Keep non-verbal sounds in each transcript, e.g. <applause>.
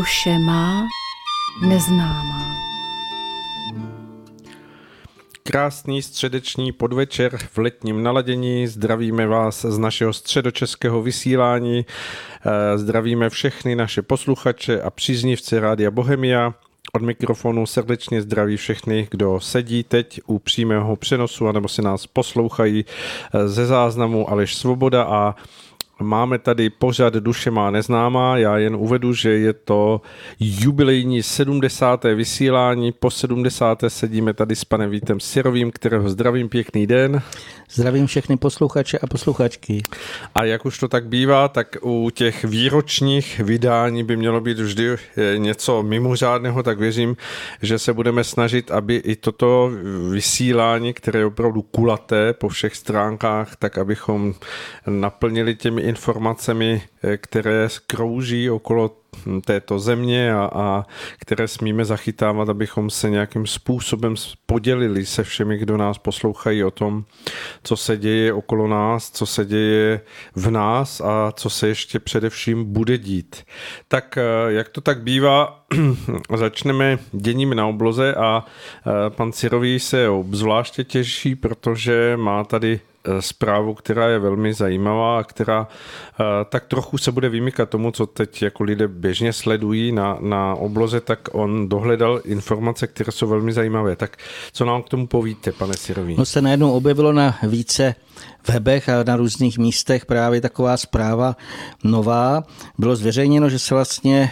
Duše má neznámá. Krásný středeční podvečer v letním naladění. Zdravíme vás z našeho středočeského vysílání. Eh, zdravíme všechny naše posluchače a příznivce Rádia Bohemia. Od mikrofonu srdečně zdraví všechny, kdo sedí teď u přímého přenosu anebo si nás poslouchají eh, ze záznamu Aleš Svoboda a Máme tady pořad Duše má neznámá, já jen uvedu, že je to jubilejní 70. vysílání, po 70. sedíme tady s panem Vítem Sirovým, kterého zdravím, pěkný den. Zdravím všechny posluchače a posluchačky. A jak už to tak bývá, tak u těch výročních vydání by mělo být vždy eh, něco mimořádného, tak věřím, že se budeme snažit, aby i toto vysílání, které je opravdu kulaté po všech stránkách, tak abychom naplnili těmi informacemi, eh, které krouží okolo této země a, a které smíme zachytávat, abychom se nějakým způsobem podělili se všemi, kdo nás poslouchají o tom, co se děje okolo nás, co se děje v nás a co se ještě především bude dít. Tak eh, jak to tak bývá, <clears throat> začneme děním na obloze a eh, pan Cirový se obzvláště těší, protože má tady zprávu, která je velmi zajímavá a která eh, tak trochu se bude vymykat tomu, co teď jako lidé běžně sledují na, na obloze, tak on dohledal informace, které jsou velmi zajímavé. Tak co nám k tomu povíte, pane Sirový? No se najednou objevilo na více webech a na různých místech právě taková zpráva nová. Bylo zveřejněno, že se vlastně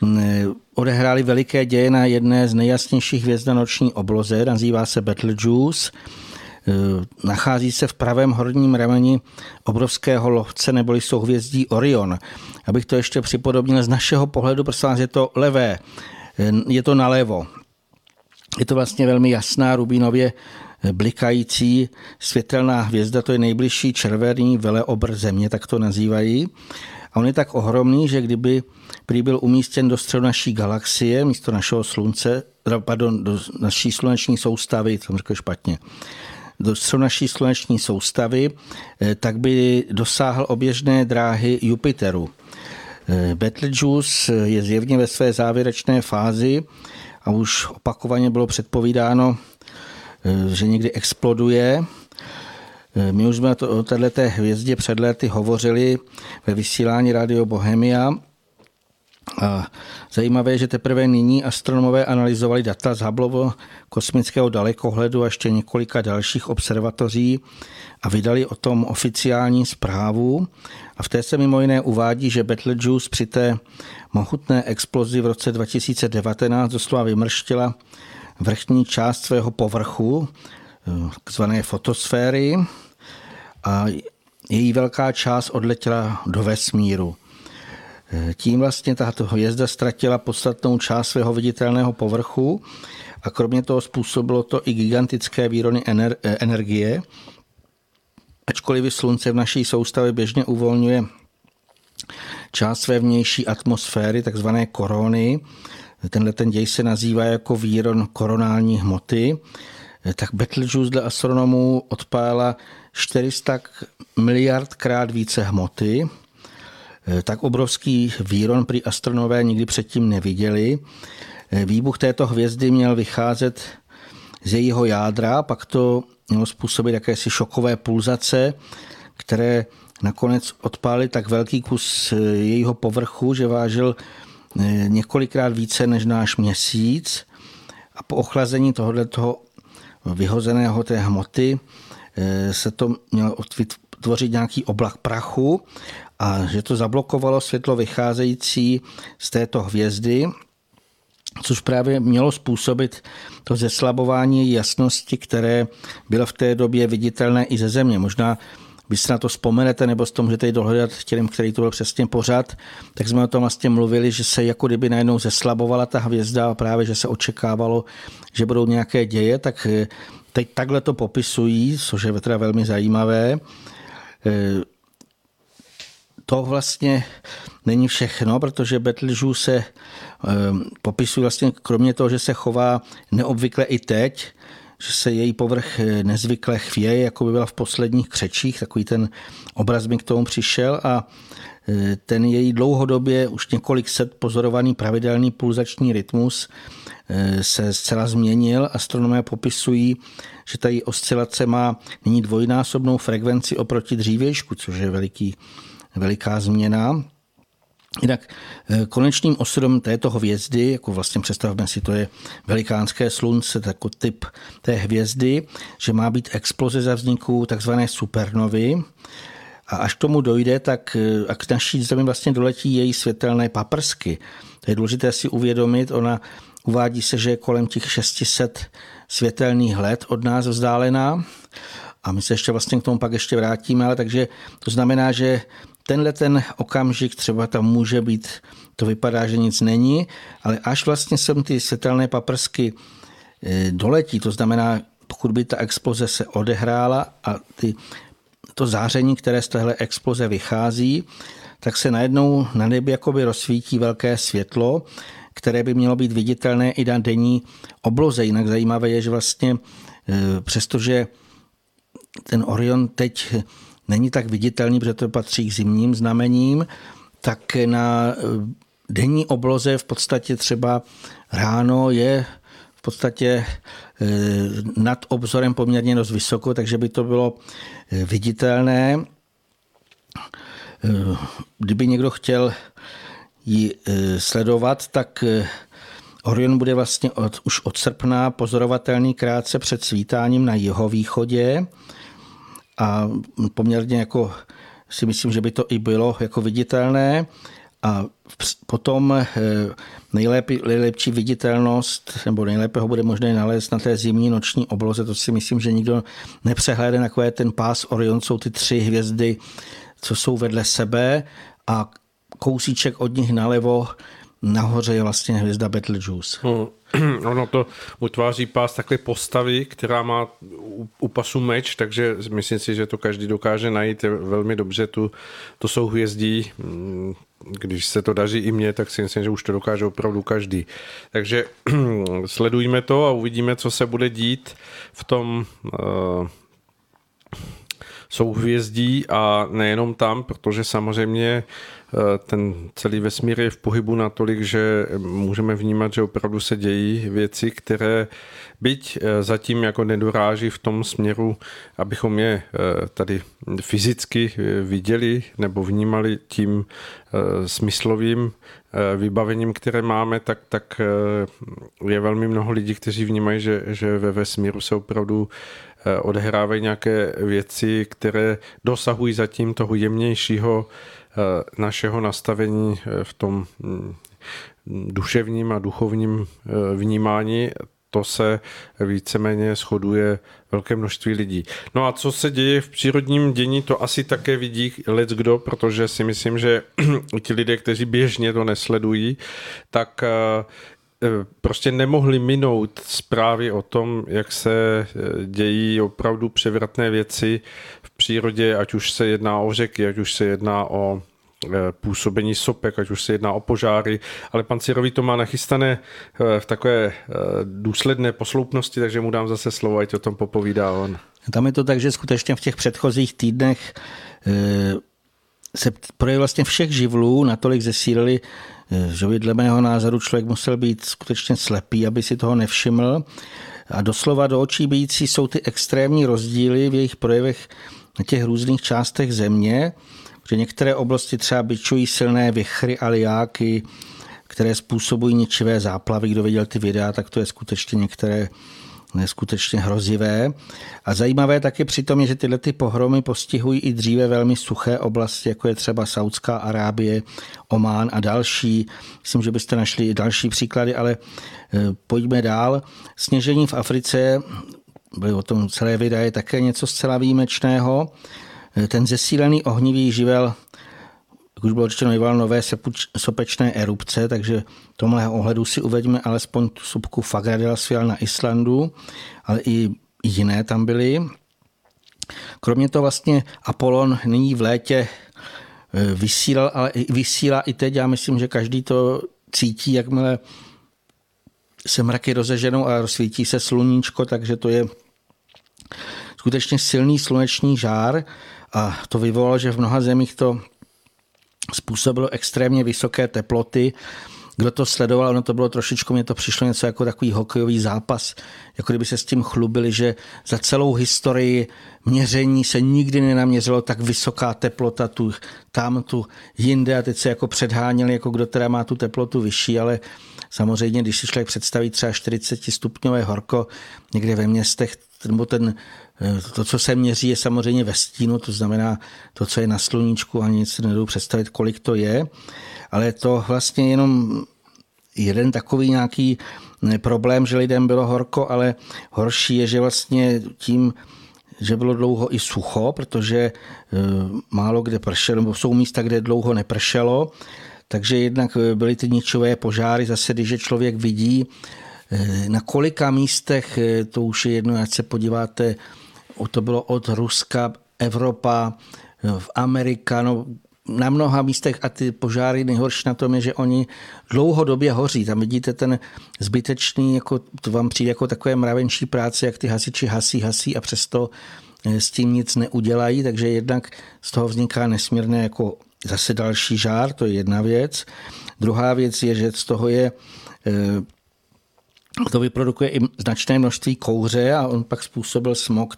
mm, odehrály veliké děje na jedné z nejjasnějších hvězd na noční obloze, nazývá se Betelgeuse Eh, nachází se v pravém horním rameni obrovského lovce neboli souhvězdí Orion. Abych to ještě připodobnil z našeho pohledu, prosím vás, je to levé, eh, je to nalevo. Je to vlastně velmi jasná rubínově eh, blikající světelná hvězda, to je nejbližší červený veleobr země, tak to nazývají. A on je tak ohromný, že kdyby prý byl umístěn do středu naší galaxie, místo našeho slunce, pardon, do naší sluneční soustavy, jsem řekl špatně, do naší sluneční soustavy, eh, tak by dosáhl oběžné dráhy Jupiteru. Eh, Betelgeuse je zjevně ve své závěrečné fázi a už opakovaně bylo předpovídáno, eh, že někdy exploduje. My už jsme o této hvězdě před lety hovořili ve vysílání Radio Bohemia zajímavé je, že teprve nyní astronomové analyzovali data z Hubbleho kosmického dalekohledu a ještě několika dalších observatoří a vydali o tom oficiální zprávu. A v té se mimo jiné uvádí, že Betelgeuse při té mohutné explozi v roce 2019 doslova vymrštila vrchní část svého povrchu, takzvané fotosféry, a její velká část odletěla do vesmíru. Tím vlastně tato hvězda ztratila podstatnou část svého viditelného povrchu a kromě toho způsobilo to i gigantické výrony energie. Ačkoliv slunce v naší soustavě běžně uvolňuje část své vnější atmosféry, takzvané korony, tenhle ten děj se nazývá jako výron koronální hmoty, tak Betelgeuse dle astronomů odpála 400 miliardkrát více hmoty, Eh, tak obrovský výron prý astronové nikdy předtím neviděli. Eh, výbuch této hvězdy měl vycházet z jejího jádra, pak to mělo způsobit jakési šokové pulzace, které nakonec odpálily tak velký kus eh, jejího povrchu, že vážil několikrát více než náš měsíc. A po ochlazení tohoto vyhozeného té hmoty se to mělo vytvořit nějaký oblak prachu a že to zablokovalo světlo vycházející z této hvězdy, což právě mělo způsobit to zeslabování jasnosti, které bylo v té době viditelné i ze země. Možná vy si na to vzpomenete, nebo s tom můžete dohledat těm, který to byl přesně pořád, tak jsme o tom vlastně mluvili, že se jako kdyby najednou zeslabovala ta hvězda a právě, že se očekávalo, že budou nějaké děje, tak teď takhle to popisují, což je teda velmi zajímavé to vlastně není všechno, protože Betelgeuse se ehm, popisuje vlastně kromě toho, že se chová neobvykle i teď, že se její povrch eh, nezvykle chvěje, jako by byla v posledních křečích, takový ten obraz mi k tomu přišel a ten její dlouhodobě už několik set pozorovaný pravidelný pulzační rytmus se zcela změnil. Astronomé popisují, že ta oscilace má nyní dvojnásobnou frekvenci oproti dřívějšku, což je veliký, veliká změna. Jinak eh, konečným osudem této hvězdy, jako vlastně představme si, to je velikánské slunce, jako typ té hvězdy, že má být exploze za vzniku takzvané supernovy. A až k tomu dojde, tak eh, a k naší zemi vlastně doletí její světelné paprsky. To je důležité si uvědomit, ona uvádí se, že je kolem těch 600 světelných let od nás vzdálená. A my se ještě vlastně k tomu pak ještě vrátíme, ale takže to znamená, že tenhle ten okamžik třeba tam může být, to vypadá, že nic není, ale až vlastně sem ty světelné paprsky eh, doletí, to znamená, pokud by ta exploze se odehrála a ty, to záření, které z téhle exploze vychází, tak se najednou na nebi jakoby rozsvítí velké světlo, které by mělo být viditelné i na denní obloze. Jinak zajímavé je, že vlastně eh, přestože ten Orion teď není tak viditelný, protože to patří k zimním znamením, tak na eh, denní obloze v podstatě třeba ráno je v podstatě eh, nad obzorem poměrně dost vysoko, takže by to bylo eh, viditelné. Kdyby někdo chtěl ji sledovat, tak Orion bude vlastně od, už od srpna pozorovatelný krátce před svítáním na jeho východě a poměrně jako si myslím, že by to i bylo jako viditelné. A potom eh, nejlépe, nejlepší viditelnost, nebo nejlépe ho bude možné nalézt na té zimní noční obloze, to si myslím, že nikdo nepřehlédne, takové ten pás Orion, jsou ty tři hvězdy, co jsou vedle sebe a kousíček od nich nalevo nahoře je vlastně hvězda Betelgeuse. Hmm. <clears throat> Ono to utváří pás takové postavy, která má u pasu meč, takže myslím si, že to každý dokáže najít velmi dobře. Tu, to jsou hvězdí, mm, když se to daří i mně, tak si myslím, že už to dokáže opravdu každý. Takže <clears throat> sledujme to a uvidíme, co se bude dít v tom uh, souhvězdí a nejenom tam, protože samozřejmě Eh, ten celý vesmír je v pohybu natolik, že můžeme vnímat, že opravdu se dějí věci, které byť eh, zatím jako nedoráží v tom směru, abychom je eh, tady fyzicky viděli nebo vnímali tím smyslovým vybavením, které máme, tak, tak je velmi mnoho lidí, kteří vnímají, že, že ve vesmíru se opravdu odehrávají nějaké věci, které dosahují zatím toho jemnějšího Eh, našeho nastavení eh, v tom mm, duševním a duchovním eh, vnímání, to se víceméně shoduje velké množství lidí. No a co se děje v přírodním dění, to asi také vidí let kdo, protože si myslím, že <clears throat> ti lidé, kteří běžně to nesledují, tak prostě nemohli minout zprávy o tom, jak se dějí opravdu převratné věci v přírodě, ať už se jedná o řeky, ať už se jedná o Eh, působení sopek, ať už se jedná o požáry, ale pan Cirový to má nachystané eh, v takové eh, důsledné posloupnosti, takže mu dám zase slovo, ať o tom popovídá on. Tam je to tak, že skutečně v těch předchozích týdnech se projevil vlastně všech živlů natolik zesílili, že by dle mého názoru člověk musel být skutečně slepý, aby si toho nevšiml. A doslova do očí bíjící jsou ty extrémní rozdíly v jejich projevech na těch různých částech země že některé oblasti třeba byčují silné vychry a liáky, které způsobují ničivé záplavy. Kdo viděl ty videa, tak to je skutečně některé neskutečně hrozivé. A zajímavé taky přitom je, že tyhle ty pohromy postihují i dříve velmi suché oblasti, jako je třeba Saudská Arábie, Omán a další. Myslím, že byste našli i další příklady, ale e, pojďme dál. Sněžení v Africe, byly o tom celé videa, je také něco zcela výjimečného. Ten zesílený ohnivý živel, jak už bylo řečeno, vyvolal nové sopečné erupce, takže v tomhle ohledu si uvedíme alespoň tu sopku Fagradel svěl na Islandu, ale i jiné tam byly. Kromě toho vlastně Apollon nyní v létě e, vysílal, ale vysílá i teď. Já myslím, že každý to cítí, jakmile se mraky rozeženou a rozsvítí se sluníčko, takže to je skutečně silný sluneční žár a to vyvolalo, že v mnoha zemích to způsobilo extrémně vysoké teploty. Kdo to sledoval, no to bylo trošičku, mě to přišlo něco jako takový hokejový zápas, jako kdyby se s tím chlubili, že za celou historii měření se nikdy nenaměřilo tak vysoká teplota tu, tam, tu, jinde a teď se jako předháněli, jako kdo teda má tu teplotu vyšší, ale samozřejmě, když si člověk představí třeba 40 stupňové horko někde ve městech, nebo ten to, co se měří, je samozřejmě ve stínu, to znamená to, co je na sluníčku, ani si nedodu představit, kolik to je, ale to vlastně jenom jeden takový nějaký eh, problém, že lidem bylo horko, ale horší je, že vlastně tím, že bylo dlouho i sucho, protože eh, málo kde pršelo, nebo jsou místa, kde dlouho nepršelo, takže jednak byly ty ničové požáry, zase když je člověk vidí, na kolika místech, to už je jedno, ať se podíváte to bylo od Ruska, Evropa, v Amerika, no, na mnoha místech a ty požáry nejhorší na tom je, že oni dlouhodobě hoří. Tam vidíte ten zbytečný, jako, to vám přijde jako takové mravenčí práce, jak ty hasiči hasí, hasí a přesto eh, s tím nic neudělají, takže jednak z toho vzniká nesmírné jako zase další žár, to je jedna věc. Druhá věc je, že z toho je eh, to vyprodukuje i značné množství kouře a on pak způsobil smog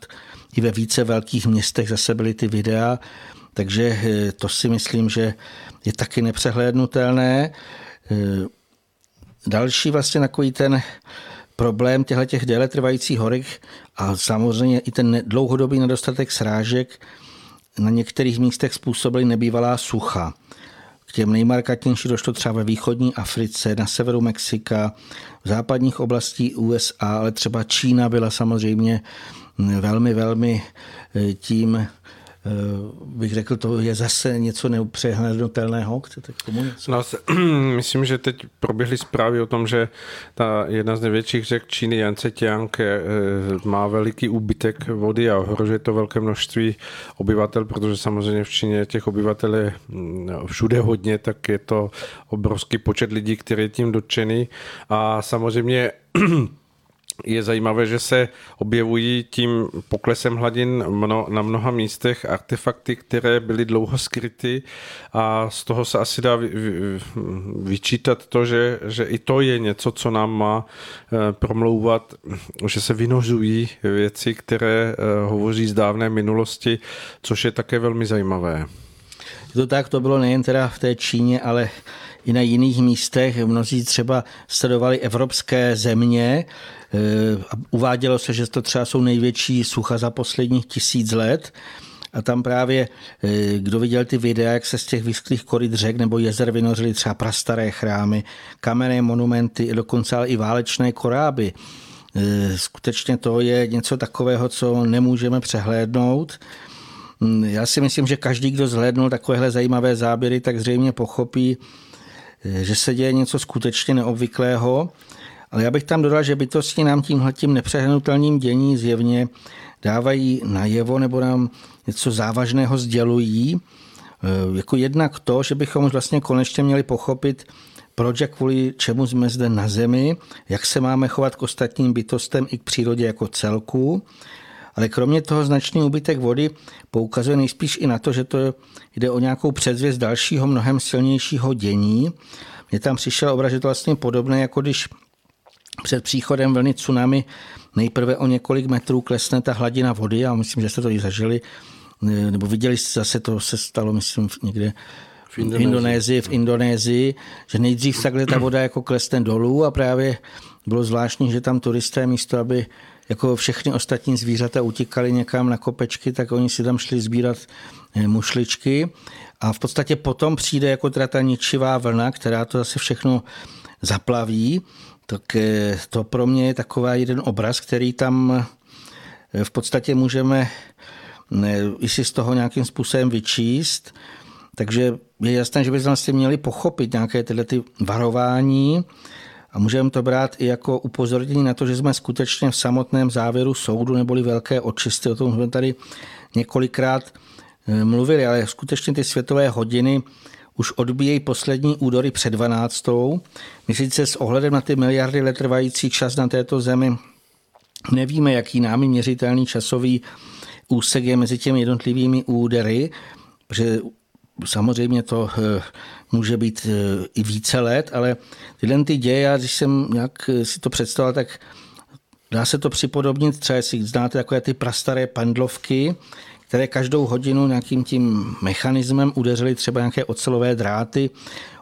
i ve více velkých městech zase byly ty videa, takže eh, to si myslím, že je taky nepřehlédnutelné. Eh, další vlastně takový ten problém těchto těch déle trvajících horek a samozřejmě i ten dlouhodobý nedostatek srážek na některých místech způsobily nebývalá sucha. K těm nejmarkantnější došlo třeba ve východní Africe, na severu Mexika, v západních oblastí USA, ale třeba Čína byla samozřejmě velmi, velmi eh, tím Eh, bych řekl, to je zase něco neupřehlednutelného. Chcete k tomu něco? No, <clears throat> myslím, že teď proběhly zprávy o tom, že ta jedna z největších řek Číny, Yangtze Tiang, eh, má veliký úbytek vody a ohrožuje to velké množství obyvatel, protože samozřejmě v Číně těch obyvatel je mm, všude hodně, tak je to obrovský počet lidí, který je tím dotčený. A samozřejmě <clears throat> je zajímavé, že se objevují tím poklesem hladin na mnoha místech artefakty, které byly dlouho skryty a z toho se asi dá vyčítat to, že, že i to je něco, co nám má eh, promlouvat, že se vynožují věci, které eh, hovoří z dávné minulosti, což je také velmi zajímavé. To tak, to bylo nejen teda v té Číně, ale i na jiných místech. Mnozí třeba sledovali evropské země, uvádělo se, že to třeba jsou největší sucha za posledních tisíc let. A tam právě, eh, kdo viděl ty videa, jak se z těch vysklých koryt řek nebo jezer vynořily třeba prastaré chrámy, kamenné monumenty, dokonce ale i válečné koráby. Eh, skutečně to je něco takového, co nemůžeme přehlédnout. Hm, já si myslím, že každý, kdo zhlédnul takovéhle zajímavé záběry, tak zřejmě pochopí, že se děje něco skutečně neobvyklého ale já bych tam dodal, že bytosti nám tímhletím nepřehnutelným dění zjevně dávají najevo nebo nám něco závažného sdělují. E, jako jednak to, že bychom vlastně konečně měli pochopit, proč a kvůli čemu jsme zde na Zemi, jak se máme chovat k ostatním bytostem i k přírodě jako celku. Ale kromě toho značný úbytek vody poukazuje nejspíš i na to, že to jde o nějakou předzvěst dalšího mnohem silnějšího dění. Mně tam přišel obraz, že to vlastně podobné, jako když před příchodem vlny tsunami nejprve o několik metrů klesne ta hladina vody a myslím, že jste to i zažili, nebo viděli jste zase, to se stalo, myslím, někde v Indonésii. v Indonésii, v Indonésii, že nejdřív takhle ta voda jako klesne dolů a právě bylo zvláštní, že tam turisté místo, aby jako všechny ostatní zvířata utíkali někam na kopečky, tak oni si tam šli sbírat eh, mušličky. A v podstatě potom přijde jako teda ta ničivá vlna, která to zase všechno zaplaví tak eh, to pro mě je taková jeden obraz, který tam eh, v podstatě můžeme eh, i si z toho nějakým způsobem vyčíst. Takže je jasné, že bychom vlastně měli pochopit nějaké tyhle ty varování a můžeme to brát i jako upozornění na to, že jsme skutečně v samotném závěru soudu neboli velké očisty, o tom jsme tady několikrát mluvili, ale skutečně ty světové hodiny už odbíjejí poslední údory před 12. My sice s ohledem na ty miliardy let trvající čas na této zemi nevíme, jaký námi měřitelný časový úsek je mezi těmi jednotlivými údery, protože samozřejmě to může být i více let, ale tyhle ty děje, já když jsem nějak si to představil, tak dá se to připodobnit, třeba jestli znáte takové ty prastaré pandlovky, které každou hodinu nějakým tím mechanismem udeřily třeba nějaké ocelové dráty,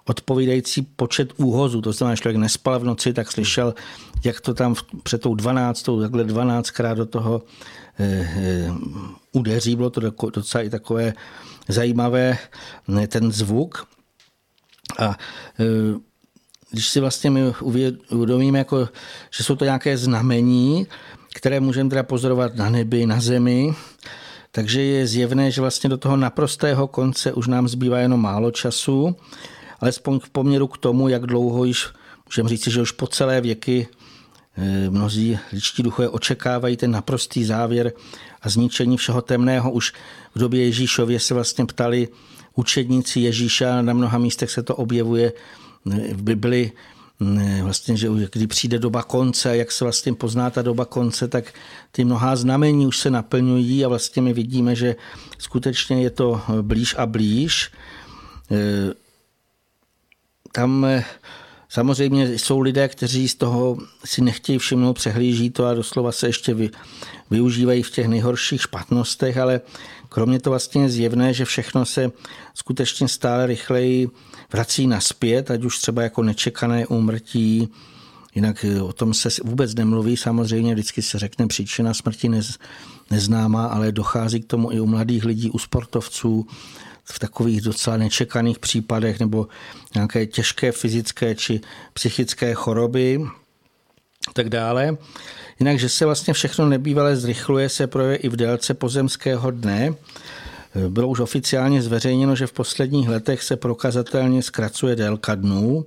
odpovídající počet úhozů. To znamená, že člověk nespal v noci, tak slyšel, jak to tam před tou 12. takhle 12krát do toho eh, eh, udeří. Bylo to docela i takové zajímavé, ten zvuk. A eh, když si vlastně my uvědomíme, jako, že jsou to nějaké znamení, které můžeme teda pozorovat na nebi, na zemi, takže je zjevné, že vlastně do toho naprostého konce už nám zbývá jenom málo času, alespoň v poměru k tomu, jak dlouho již, můžeme říct, že už po celé věky eh, mnozí ličtí duchové očekávají ten naprostý závěr a zničení všeho temného. Už v době Ježíšově se vlastně ptali učedníci Ježíša, na mnoha místech se to objevuje eh, v Bibli, vlastně, že kdy přijde doba konce, jak se vlastně pozná ta doba konce, tak ty mnohá znamení už se naplňují a vlastně my vidíme, že skutečně je to blíž a blíž. E, tam e, samozřejmě jsou lidé, kteří z toho si nechtějí všimnout, přehlíží to a doslova se ještě vy, využívají v těch nejhorších špatnostech, ale kromě to vlastně je zjevné, že všechno se skutečně stále rychleji vrací naspět, ať už třeba jako nečekané úmrtí, jinak eh, o tom se vůbec nemluví, samozřejmě vždycky se řekne příčina smrti nez, neznámá, ale dochází k tomu i u mladých lidí, u sportovců, v takových docela nečekaných případech nebo nějaké těžké fyzické či psychické choroby tak dále. Jinak, že se vlastně všechno nebývalé zrychluje, se projevuje i v délce pozemského dne. Bylo už oficiálně zveřejněno, že v posledních letech se prokazatelně zkracuje délka dnů.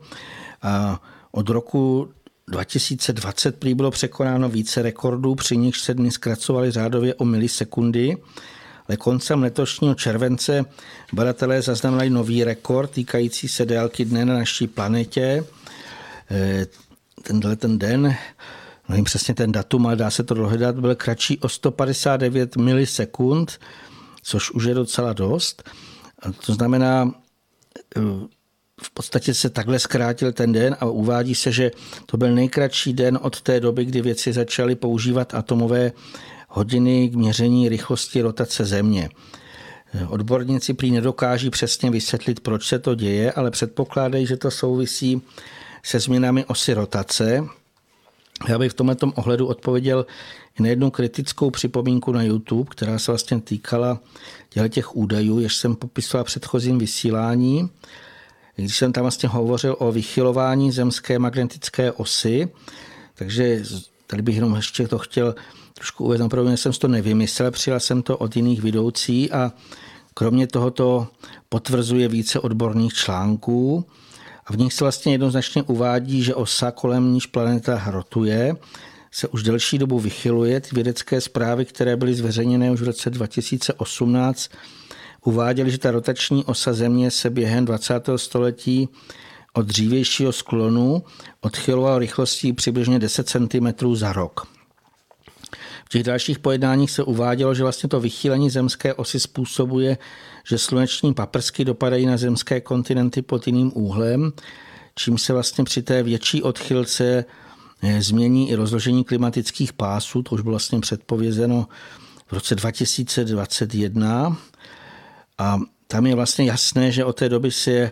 A od roku 2020 prý bylo překonáno více rekordů, při nichž se dny zkracovaly řádově o milisekundy. Ale koncem letošního července badatelé zaznamenali nový rekord týkající se délky dne na naší planetě. E, tenhle ten den, nevím přesně ten datum, ale dá se to dohledat, byl kratší o 159 milisekund, což už je docela dost. To znamená, eh, v podstatě se takhle zkrátil ten den a uvádí se, že to byl nejkratší den od té doby, kdy věci začaly používat atomové hodiny k měření rychlosti rotace Země. Odborníci prý nedokáží přesně vysvětlit, proč se to děje, ale předpokládají, že to souvisí se změnami osy rotace. Já bych v tomto ohledu odpověděl na jednu kritickou připomínku na YouTube, která se vlastně týkala těch údajů, jež jsem popisoval předchozím vysílání. Když jsem tam vlastně hovořil o vychylování zemské magnetické osy, takže tady bych jenom ještě to chtěl trošku uvést. Naprvé jsem to nevymyslel, přijal jsem to od jiných vidoucí a kromě tohoto potvrzuje více odborných článků a v nich se vlastně jednoznačně uvádí, že osa, kolem níž planeta rotuje, se už delší dobu vychyluje. Ty vědecké zprávy, které byly zveřejněné už v roce 2018, uváděly, že ta rotační osa Země se během 20. století od dřívějšího sklonu odchyloval rychlostí přibližně 10 cm za rok. V těch dalších pojednáních se uvádělo, že vlastně to vychýlení zemské osy způsobuje, že sluneční paprsky dopadají na zemské kontinenty pod jiným úhlem, čím se vlastně při té větší odchylce změní i rozložení klimatických pásů, to už bylo vlastně předpovězeno v roce 2021. A tam je vlastně jasné, že od té doby se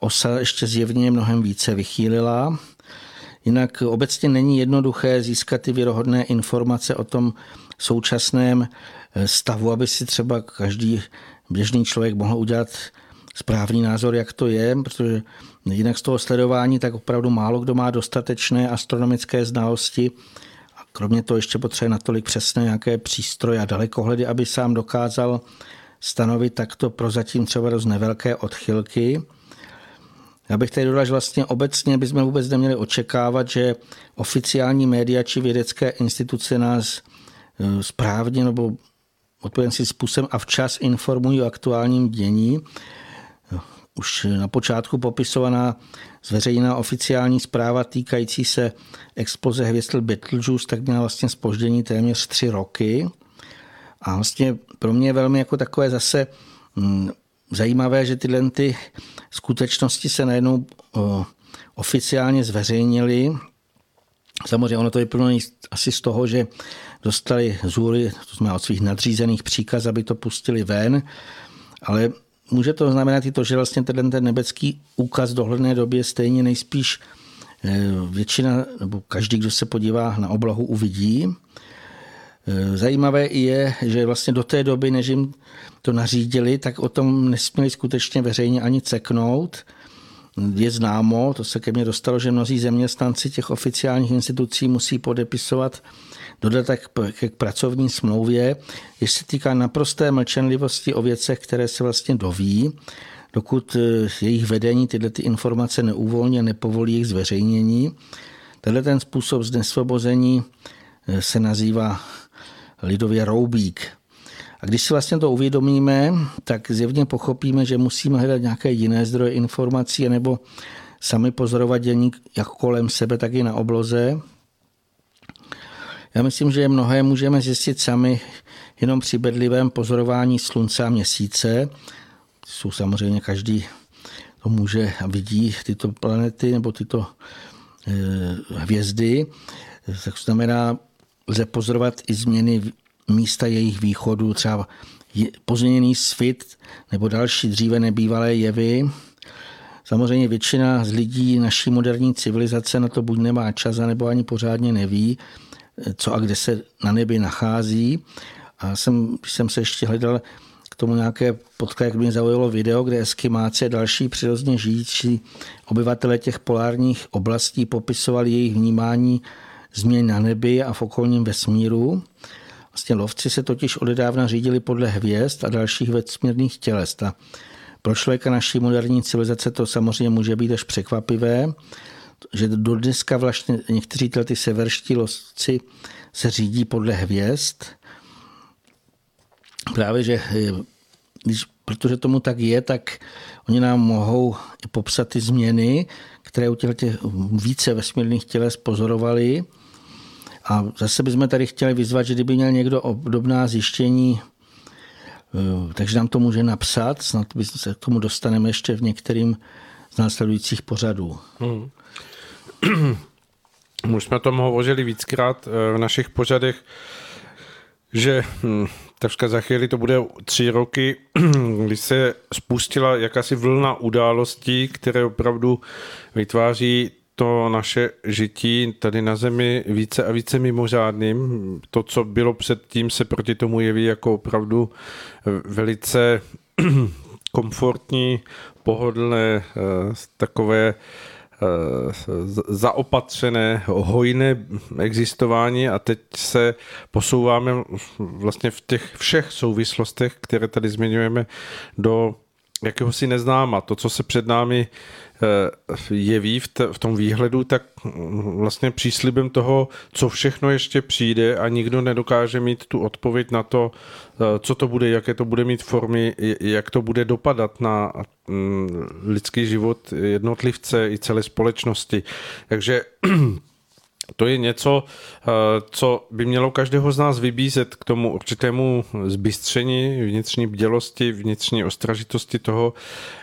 osa ještě zjevně mnohem více vychýlila. Jinak obecně není jednoduché získat ty věrohodné informace o tom současném eh, stavu, aby si třeba každý běžný člověk mohl udělat správný názor, jak to je, protože jinak z toho sledování tak opravdu málo kdo má dostatečné astronomické znalosti. A kromě toho ještě potřebuje natolik přesné nějaké přístroje a dalekohledy, aby sám dokázal stanovit takto prozatím třeba dost nevelké odchylky. Já bych tady dodal, že vlastně obecně bychom vůbec neměli očekávat, že oficiální média či vědecké instituce nás eh, správně nebo odpovědným způsobem a včas informují o aktuálním dění. Už na počátku popisovaná zveřejněná oficiální zpráva týkající se exploze hvězdl Betelgeuse tak měla vlastně spoždění téměř tři roky. A vlastně pro mě je velmi jako takové zase mm, zajímavé, že tyhle ty skutečnosti se najednou oficiálně zveřejnily. Samozřejmě ono to vyplnulo asi z toho, že dostali z hůry, to znamená od svých nadřízených příkaz, aby to pustili ven, ale může to znamenat i to, že vlastně ten, ten nebecký úkaz v dohledné době stejně nejspíš eh, většina, nebo každý, kdo se podívá na oblohu, uvidí. Eh, zajímavé je, že vlastně do té doby, než jim to nařídili, tak o tom nesměli skutečně veřejně ani ceknout. Je známo, to se ke mně dostalo, že mnozí zaměstnanci těch oficiálních institucí musí podepisovat dodatek k pracovní smlouvě, jež se týká naprosté mlčenlivosti o věcech, které se vlastně doví, dokud eh, jejich vedení tyhle ty informace neuvolní a nepovolí jejich zveřejnění. Tenhle ten způsob znesvobození eh, se nazývá lidově roubík. A když si vlastně to uvědomíme, tak zjevně pochopíme, že musíme hledat nějaké jiné zdroje informací, nebo sami pozorovat dění jak kolem sebe, tak i na obloze. Já myslím, že mnohé můžeme zjistit sami jenom při bedlivém pozorování slunce a měsíce. Jsou samozřejmě každý to může a vidí tyto planety nebo tyto e, hvězdy. Tak znamená, lze pozorovat i změny místa jejich východu, třeba pozměněný svit nebo další dříve nebývalé jevy. Samozřejmě většina z lidí naší moderní civilizace na to buď nemá čas, nebo ani pořádně neví, co a kde se na nebi nachází. A jsem, jsem se ještě hledal k tomu nějaké podklad, jak mě zaujalo video, kde eskimáci a další přirozeně žijící obyvatele těch polárních oblastí popisovali jejich vnímání změn na nebi a v okolním vesmíru. Vlastně lovci se totiž odedávna řídili podle hvězd a dalších vesmírných těles. A pro člověka naší moderní civilizace to samozřejmě může být až překvapivé, že do dneska vlastně někteří ty severští lovci se řídí podle hvězd. Právě, že když, protože tomu tak je, tak oni nám mohou popsat ty změny, které u těch více vesmírných těles pozorovali a zase bychom tady chtěli vyzvat, že kdyby měl někdo obdobná zjištění, eh, takže nám to může napsat, snad se k tomu dostaneme ještě v některým z následujících pořadů. Hmm. <clears throat> Už jsme tom hovořili víckrát eh, v našich pořadech, že hm, takřka za chvíli to bude tři roky, <clears throat> kdy se spustila jakási vlna událostí, které opravdu vytváří to naše žití tady na Zemi více a více mimořádným. To, co bylo předtím, se proti tomu jeví jako opravdu velice <clears throat> komfortní, pohodlné, eh, takové eh, zaopatřené, hojné existování a teď se posouváme vlastně v těch všech souvislostech, které tady zmiňujeme, do jakéhosi neznáma. To, co se před námi Eh, jeví v, v tom výhledu, tak vlastně příslibem toho, co všechno ještě přijde a nikdo nedokáže mít tu odpověď na to, eh, co to bude, jaké to bude mít formy, jak to bude dopadat na mm, lidský život jednotlivce i celé společnosti. Takže to je něco, eh, co by mělo každého z nás vybízet k tomu určitému zbystření, vnitřní bdělosti, vnitřní ostražitosti toho,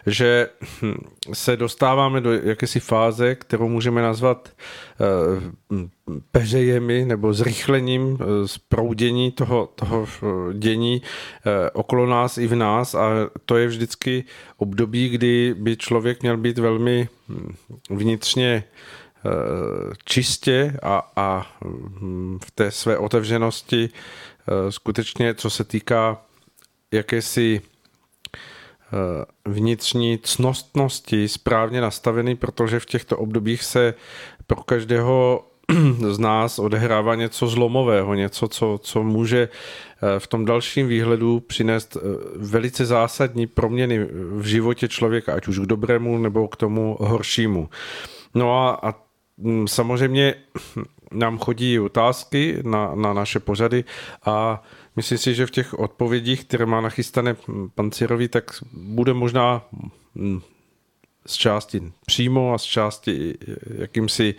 že hm, se dostáváme do jakési fáze, kterou můžeme nazvat eh, peřejemi nebo zrychlením zproudění eh, toho, toho dění okolo nás i v nás. A to je vždycky období, kdy by člověk měl být velmi hm, vnitřně čistě a, a hm, v té své otevřenosti eh, skutečně, co se týká jakési eh, vnitřní cnostnosti správně nastavený, protože v těchto obdobích se pro každého <clears throat> z nás odehrává něco zlomového, něco, co, co může v tom dalším výhledu přinést velice zásadní proměny v životě člověka, ať už k dobrému nebo k tomu horšímu. No a, a samozřejmě nám chodí otázky na, na naše pořady a myslím si, že v těch odpovědích, které má nachystané pan Cirovi, tak bude možná mm, z části přímo a z části jakýmsi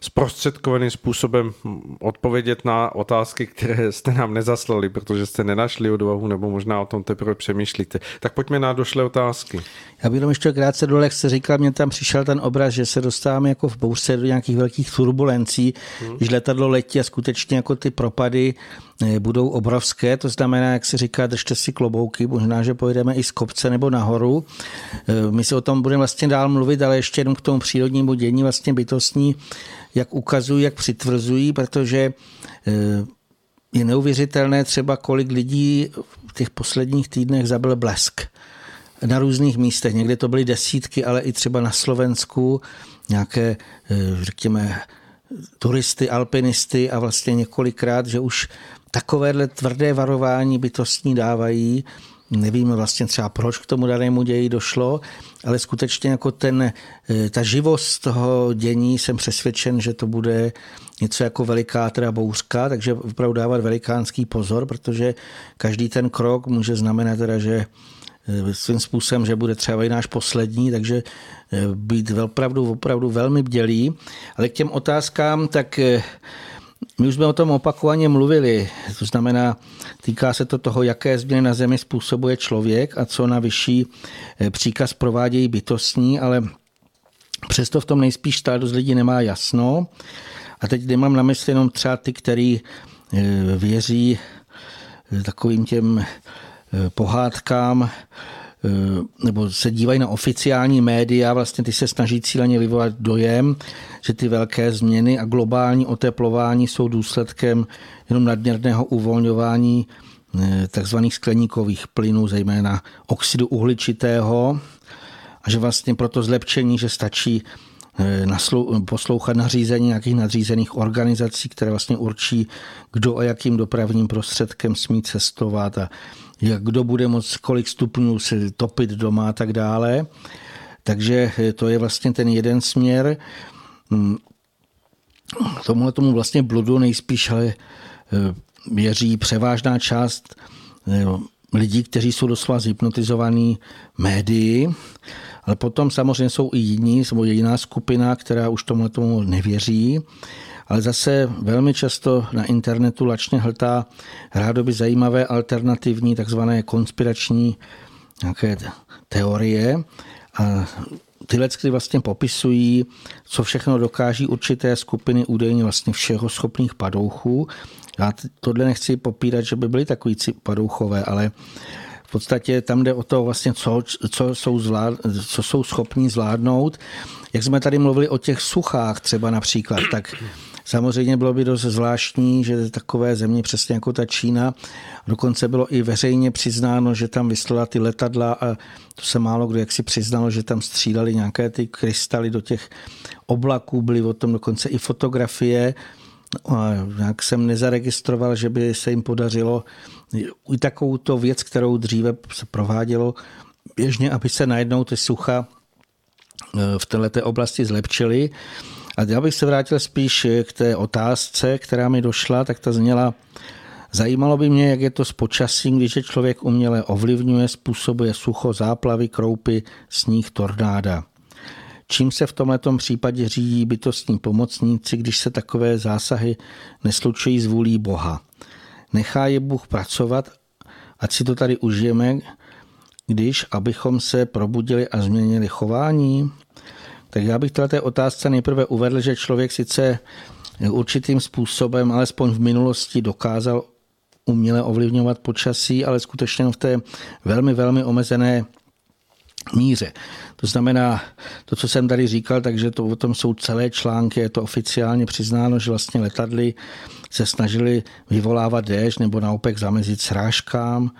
zprostředkovaným způsobem odpovědět na otázky, které jste nám nezaslali, protože jste nenašli odvahu, nebo možná o tom teprve přemýšlíte. Tak pojďme na došlé otázky. Já bych ještě krátce dole, jak jste říkal, mě tam přišel ten obraz, že se dostáváme jako v bouřce do nějakých velkých turbulencí, hmm. když letadlo letí a skutečně jako ty propady eh, budou obrovské, to znamená, jak se říká, držte si klobouky, možná, že pojedeme i z kopce nebo nahoru. Eh, my se o tom budeme vlastně dál mluvit, ale ještě jenom k tomu přírodnímu dění vlastně bytostní jak ukazují, jak přitvrzují, protože eh, je neuvěřitelné třeba, kolik lidí v těch posledních týdnech zabil blesk na různých místech. Někde to byly desítky, ale i třeba na Slovensku nějaké, eh, řekněme, turisty, alpinisty a vlastně několikrát, že už takovéhle tvrdé varování bytostní dávají, Nevíme vlastně třeba, proč k tomu danému ději došlo, ale skutečně jako ten, eh, ta živost toho dění jsem přesvědčen, že to bude něco jako veliká teda bouřka, takže opravdu dávat velikánský pozor, protože každý ten krok může znamenat teda, že eh, svým způsobem, že bude třeba i náš poslední, takže eh, být opravdu, opravdu velmi bdělý. Ale k těm otázkám, tak my už jsme o tom opakovaně mluvili, to znamená, týká se to toho, jaké změny na Zemi způsobuje člověk a co na vyšší eh, příkaz provádějí bytostní, ale přesto v tom nejspíš stále dost lidí nemá jasno. A teď nemám na mysli jenom třeba ty, který eh, věří eh, takovým těm pohádkám, nebo se dívají na oficiální média, vlastně ty se snaží cíleně vyvolat dojem, že ty velké změny a globální oteplování jsou důsledkem jenom nadměrného uvolňování eh, takzvaných skleníkových plynů, zejména oxidu uhličitého, a že vlastně pro to zlepšení, že stačí eh, poslouchat nařízení nějakých nadřízených organizací, které vlastně určí, kdo a jakým dopravním prostředkem smí cestovat a jak kdo bude moct kolik stupňů se topit doma a tak dále. Takže to je vlastně ten jeden směr. Hmm. Tomuhle tomu vlastně bludu nejspíš ale eh, věří převážná část eh, lidí, kteří jsou doslova zhypnotizovaní médií, ale potom samozřejmě jsou i jiní, jsou jiná skupina, která už tomu nevěří ale zase velmi často na internetu lačně hltá rádoby zajímavé alternativní takzvané konspirační nějaké teorie a tyhle kdy vlastně popisují, co všechno dokáží určité skupiny údajně vlastně všeho schopných padouchů. Já tohle nechci popírat, že by byly takový padouchové, ale v podstatě tam jde o to vlastně, co, co, jsou, zvlád, co jsou schopní zvládnout. Jak jsme tady mluvili o těch suchách třeba například, tak Samozřejmě bylo by dost zvláštní, že takové země, přesně jako ta Čína, dokonce bylo i veřejně přiznáno, že tam vyslala ty letadla a to se málo kdo jak si přiznalo, že tam střídali nějaké ty krystaly do těch oblaků, byly o tom dokonce i fotografie. A nějak jsem nezaregistroval, že by se jim podařilo i takovou to věc, kterou dříve se provádělo běžně, aby se najednou ty sucha eh, v této oblasti zlepšily. A já bych se vrátil spíš k té otázce, která mi došla, tak ta zněla, zajímalo by mě, jak je to s počasím, když je člověk uměle ovlivňuje, způsobuje sucho, záplavy, kroupy, sníh, tornáda. Čím se v tomto případě řídí bytostní pomocníci, když se takové zásahy neslučují s vůlí Boha? Nechá je Bůh pracovat, ať si to tady užijeme, když abychom se probudili a změnili chování? Tak já bych té otázce nejprve uvedl, že člověk sice určitým způsobem, alespoň v minulosti, dokázal uměle ovlivňovat počasí, ale skutečně v té velmi, velmi omezené míře. To znamená, to, co jsem tady říkal, takže to o tom jsou celé články, je to oficiálně přiznáno, že vlastně letadly se snažili vyvolávat déšť nebo naopak zamezit srážkám.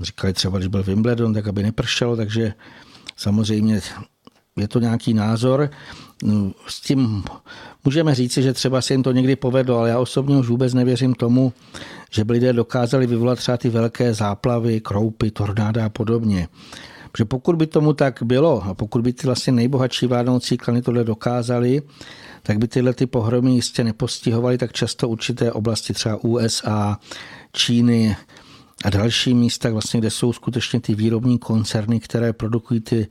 Říkali třeba, když byl Wimbledon, tak aby nepršelo, takže samozřejmě je to nějaký názor. No, s tím můžeme říci, že třeba se jim to někdy povedlo, ale já osobně už vůbec nevěřím tomu, že by lidé dokázali vyvolat třeba ty velké záplavy, kroupy, tornáda a podobně. Protože pokud by tomu tak bylo a pokud by ty vlastně nejbohatší vládnoucí klany tohle dokázali, tak by tyhle ty pohromy jistě nepostihovaly tak často určité oblasti, třeba USA, Číny a další místa, vlastně, kde jsou skutečně ty výrobní koncerny, které produkují ty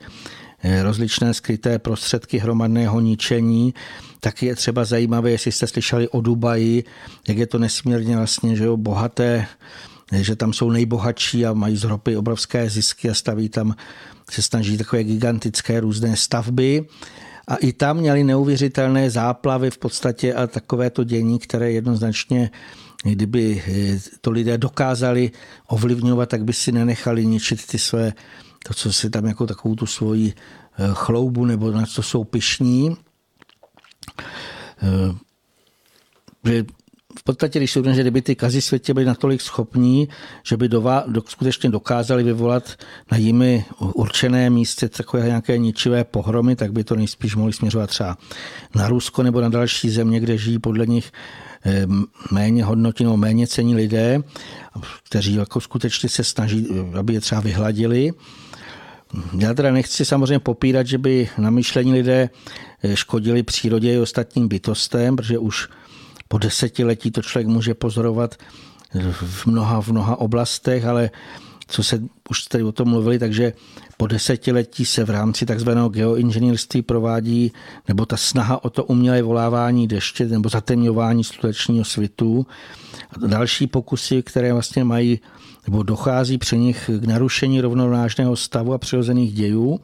rozličné skryté prostředky hromadného ničení. Taky je třeba zajímavé, jestli jste slyšeli o Dubaji, jak je to nesmírně vlastně že jo, bohaté, že tam jsou nejbohatší a mají z ropy obrovské zisky a staví tam, se snaží takové gigantické různé stavby. A i tam měli neuvěřitelné záplavy v podstatě a takové to dění, které jednoznačně kdyby eh, to lidé dokázali ovlivňovat, tak by si nenechali ničit ty své, to, co si tam jako takovou tu svoji eh, chloubu nebo na co jsou pišní. Eh, že v podstatě, když jsou že kdyby ty kazy světě byly natolik schopní, že by dova, do, skutečně dokázali vyvolat na jimi určené místě takové nějaké ničivé pohromy, tak by to nejspíš mohli směřovat třeba na Rusko nebo na další země, kde žijí podle nich eh, méně hodnotí nebo méně cení lidé, kteří jako skutečně se snaží, aby je třeba vyhladili. Já teda nechci samozřejmě popírat, že by na myšlení lidé eh, škodili přírodě i ostatním bytostem, protože už po desetiletí to člověk může pozorovat v mnoha, v mnoha oblastech, ale co se už tady o tom mluvili, takže po desetiletí se v rámci takzvaného geoinženýrství provádí, nebo ta snaha o to umělé volávání deště nebo zatemňování slunečního svitu. A další pokusy, které vlastně mají nebo dochází při nich k narušení rovnovážného stavu a přirozených dějů.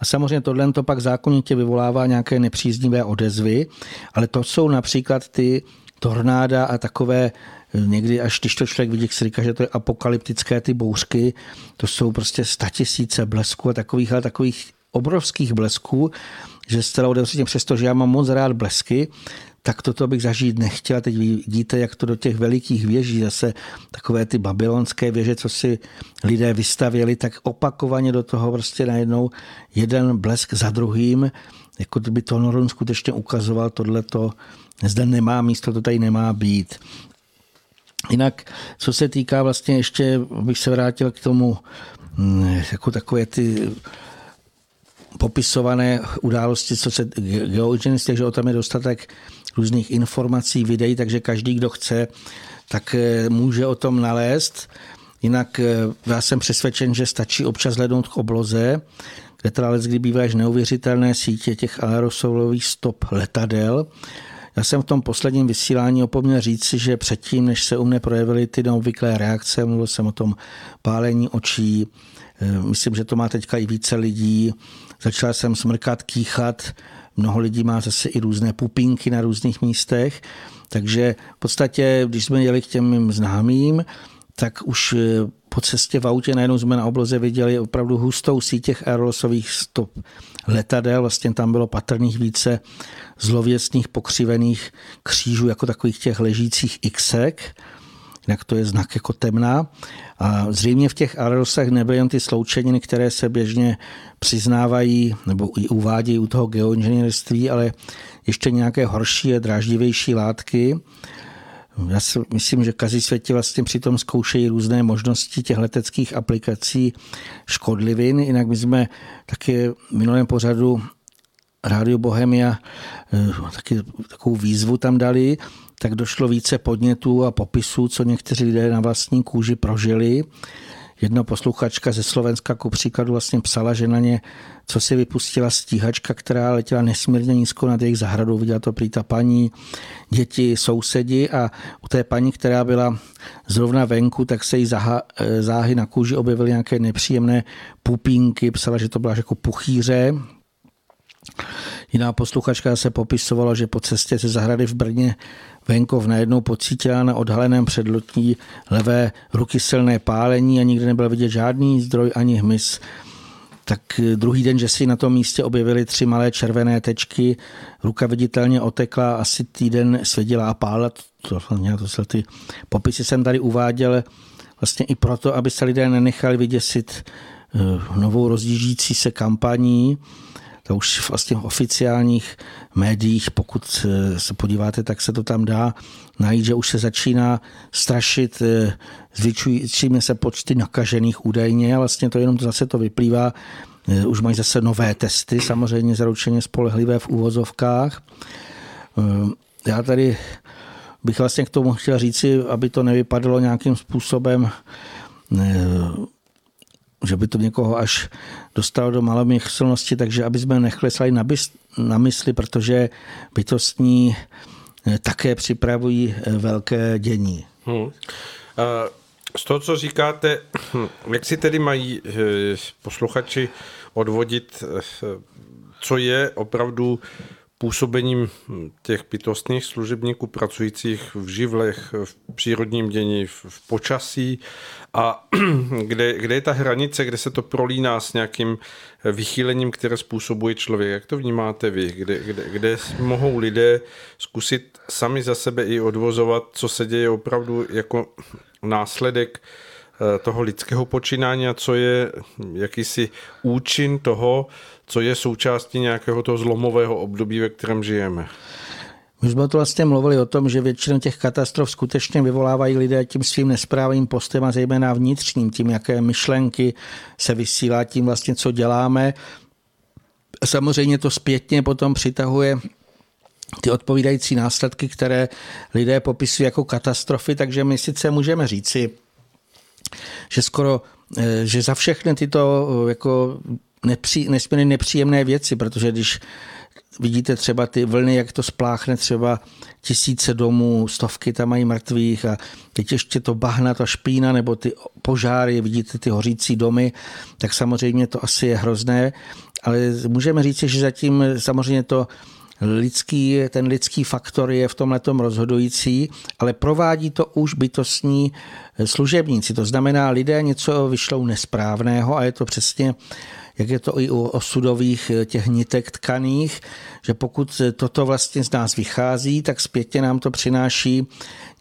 A samozřejmě tohle to pak zákonitě vyvolává nějaké nepříznivé odezvy, ale to jsou například ty tornáda a takové někdy, až když to člověk vidí, si říká, že to je apokalyptické ty bouřky, to jsou prostě statisíce blesků a takových, ale takových obrovských blesků, že zcela odevřitě přesto, že já mám moc rád blesky, tak toto bych zažít nechtěl. Teď vidíte, jak to do těch velikých věží, zase takové ty babylonské věže, co si lidé vystavěli, tak opakovaně do toho prostě najednou jeden blesk za druhým, jako by to Norun skutečně ukazoval tohleto, zde nemá místo, to tady nemá být. Jinak, co se týká vlastně ještě, bych se vrátil k tomu, mm, jako takové ty popisované události, co se geogenisty, že o tom je dostatek různých informací, videí, takže každý, kdo chce, tak eh, může o tom nalézt. Jinak eh, já jsem přesvědčen, že stačí občas hlednout k obloze, kde teda kdy bývají neuvěřitelné sítě těch aerosolových stop letadel. Já jsem v tom posledním vysílání opomněl říci, že předtím, než se u mne projevily ty neobvyklé reakce, mluvil jsem o tom pálení očí, eh, myslím, že to má teďka i více lidí, začal jsem smrkat, kýchat, mnoho lidí má zase i různé pupínky na různých místech, takže v podstatě, když jsme jeli k těm mým známým, tak už eh, po cestě v autě najednou jsme na obloze viděli opravdu hustou síť těch aerosových stop letadel. Vlastně tam bylo patrných více zlověstných pokřivených křížů, jako takových těch ležících xek. Jinak to je znak jako temná. A zřejmě v těch aerosech nebyly jen ty sloučeniny, které se běžně přiznávají nebo i uvádějí u toho geoinženýrství, ale ještě nějaké horší a dráždivější látky. Já si myslím, že každý světě vlastně přitom zkoušejí různé možnosti těch leteckých aplikací škodlivin. Jinak my jsme taky v minulém pořadu Rádio Bohemia eh, taky takovou výzvu tam dali, tak došlo více podnětů a popisů, co někteří lidé na vlastní kůži prožili. Jedna posluchačka ze Slovenska ku příkladu vlastně psala, že na ně, co si vypustila stíhačka, která letěla nesmírně nízko nad jejich zahradou, viděla to prý ta paní, děti, sousedi a u té paní, která byla zrovna venku, tak se jí eh, záhy na kůži objevily nějaké nepříjemné pupínky, psala, že to byla jako puchýře, Jiná posluchačka se popisovala, že po cestě ze zahrady v Brně venkov najednou pocítila na odhaleném předlotní levé ruky silné pálení a nikdy nebyl vidět žádný zdroj ani hmyz. Tak druhý den, že si na tom místě objevily tři malé červené tečky, ruka viditelně otekla, asi týden svědila a pála. To, to, to ty popisy jsem tady uváděl vlastně i proto, aby se lidé nenechali vyděsit eh, novou rozdížící se kampaní, už vlastně v oficiálních médiích, pokud eh, se podíváte, tak se to tam dá najít, že už se začíná strašit eh, zvětšujícími se počty nakažených údajně a vlastně to jenom zase to vyplývá, eh, už mají zase nové testy, samozřejmě zaručeně spolehlivé v úvozovkách. Já tady bych vlastně k tomu chtěl říci, aby to nevypadalo nějakým způsobem že by to někoho až dostalo do malomyslnosti, takže aby jsme nechlesali na, bys, na mysli, protože bytostní eh, také připravují eh, velké dění. Hmm. Z toho, co říkáte, jak si tedy mají posluchači odvodit, co je opravdu působením těch bytostných služebníků pracujících v živlech, v přírodním dění, v počasí a <clears throat> kde, kde je ta hranice, kde se to prolíná s nějakým vychýlením, které způsobuje člověk. Jak to vnímáte vy? Kde, kde, kde mohou lidé zkusit sami za sebe i odvozovat, co se děje opravdu jako následek eh, toho lidského počínání a co je jakýsi účin toho, co je součástí nějakého toho zlomového období, ve kterém žijeme. My jsme to vlastně mluvili o tom, že většinu těch katastrof skutečně vyvolávají lidé tím svým nesprávným postem a zejména vnitřním, tím, jaké myšlenky se vysílá, tím vlastně, co děláme. Samozřejmě to zpětně potom přitahuje ty odpovídající následky, které lidé popisují jako katastrofy, takže my sice můžeme říci, že skoro, eh, že za všechny tyto eh, jako nepří, nesmírně nepříjemné věci, protože když vidíte třeba ty vlny, jak to spláchne třeba tisíce domů, stovky tam mají mrtvých a teď ještě to bahna, ta špína nebo ty požáry, vidíte ty hořící domy, tak samozřejmě to asi je hrozné, ale můžeme říct, že zatím samozřejmě to lidský, ten lidský faktor je v tomhle rozhodující, ale provádí to už bytostní služebníci. To znamená, lidé něco vyšlou nesprávného a je to přesně jak je to i u osudových eh, těch nitek tkaných, že pokud toto vlastně z nás vychází, tak zpětně nám to přináší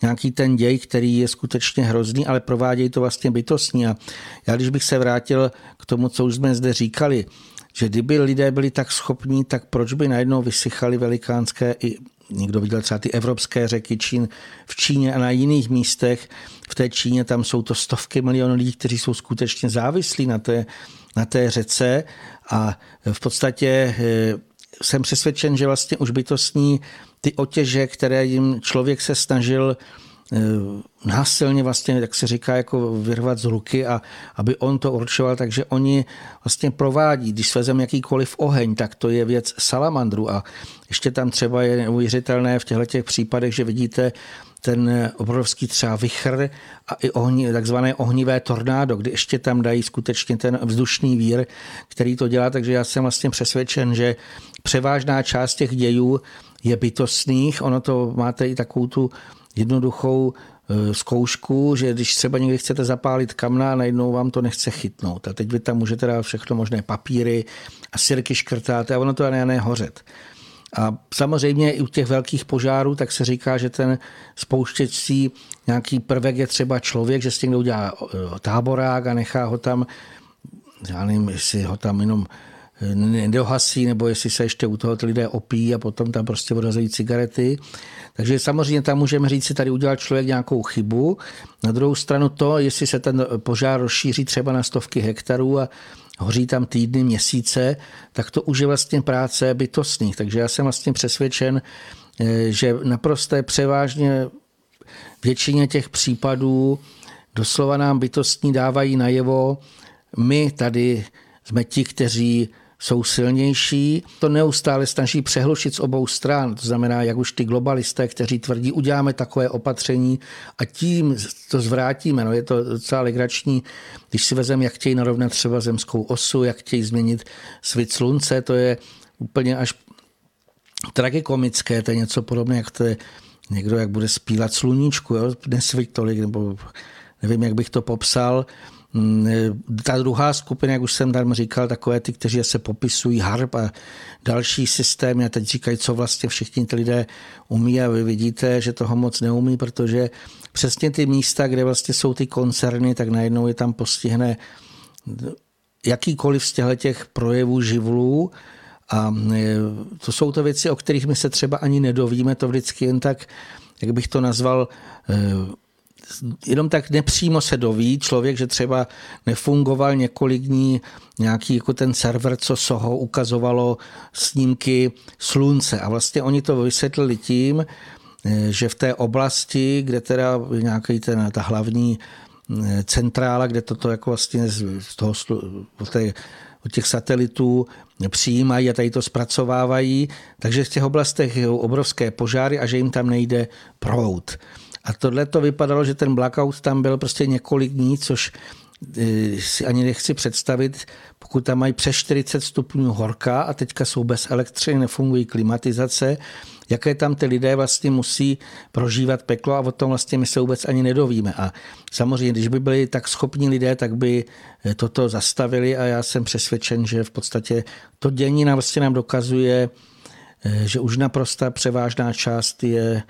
nějaký ten děj, který je skutečně hrozný, ale provádějí to vlastně bytostní. A já když bych se vrátil k tomu, co už jsme zde říkali, že kdyby lidé byli tak schopní, tak proč by najednou vysychali velikánské i někdo viděl třeba ty evropské řeky Čín, v Číně a na jiných místech. V té Číně tam jsou to stovky milionů lidí, kteří jsou skutečně závislí na té na té řece a v podstatě eh, jsem přesvědčen, že vlastně už bytostní ty otěže, které jim člověk se snažil eh, násilně vlastně, jak se říká, jako vyrvat z ruky a aby on to určoval, takže oni vlastně provádí. Když svezem jakýkoliv oheň, tak to je věc salamandru a ještě tam třeba je neuvěřitelné v těchto těch případech, že vidíte ten obrovský třeba vichr a i ohni, takzvané ohnivé tornádo, kdy ještě tam dají skutečně ten vzdušný vír, který to dělá. Takže já jsem vlastně přesvědčen, že převážná část těch dějů je bytostných. Ono to máte i takovou tu jednoduchou e, zkoušku, že když třeba někdy chcete zapálit kamna najednou vám to nechce chytnout. A teď vy tam můžete dát všechno možné papíry a sirky škrtáte a ono to ne, hořet. A samozřejmě i u těch velkých požárů, tak se říká, že ten spouštěcí nějaký prvek je třeba člověk, že si někdo udělá eh, táborák a nechá ho tam, já nevím, jestli ho tam jenom eh, nedohasí, nebo jestli se ještě u toho ty lidé opí a potom tam prostě odhazují cigarety. Takže samozřejmě tam můžeme říct, si tady udělal člověk nějakou chybu. Na druhou stranu to, jestli se ten požár rozšíří třeba na stovky hektarů a hoří tam týdny, měsíce, tak to už je vlastně práce bytostných. Takže já jsem vlastně přesvědčen, eh, že naprosto převážně většině těch případů doslova nám bytostní dávají najevo, my tady jsme ti, kteří jsou silnější. To neustále snaží přehlušit z obou stran. To znamená, jak už ty globalisté, kteří tvrdí, uděláme takové opatření a tím to zvrátíme. No, je to docela legrační, když si vezem, jak chtějí narovnat třeba zemskou osu, jak chtějí změnit svit slunce, to je úplně až tragikomické, to je něco podobné, jak to je někdo, jak bude spílat sluníčku, jo? nesvít tolik, nebo nevím, jak bych to popsal, ta druhá skupina, jak už jsem tam říkal, takové ty, kteří se popisují harp a další systémy a teď říkají, co vlastně všichni ty lidé umí a vy vidíte, že toho moc neumí, protože přesně ty místa, kde vlastně jsou ty koncerny, tak najednou je tam postihne jakýkoliv z těch projevů živlů. A e, to jsou to věci, o kterých my se třeba ani nedovíme, to vždycky jen tak, jak bych to nazval, e, jenom tak nepřímo se doví člověk, že třeba nefungoval několik dní nějaký jako ten server, co Soho ukazovalo snímky slunce. A vlastně oni to vysvětlili tím, eh, že v té oblasti, kde teda nějaký ten, ta hlavní centrála, kde toto jako vlastně z toho, té, od těch satelitů přijímají a tady to zpracovávají, takže v těch oblastech jsou obrovské požáry a že jim tam nejde prout. A tohle to vypadalo, že ten blackout tam byl prostě několik dní, což eh, si ani nechci představit, pokud tam mají přes 40 stupňů horka a teďka jsou bez elektřiny, nefungují klimatizace, jaké tam ty lidé vlastně musí prožívat peklo a o tom vlastně my se vůbec ani nedovíme. A samozřejmě, když by byli tak schopní lidé, tak by eh, toto zastavili a já jsem přesvědčen, že v podstatě to dění nám vlastně nám dokazuje, eh, že už naprosto převážná část je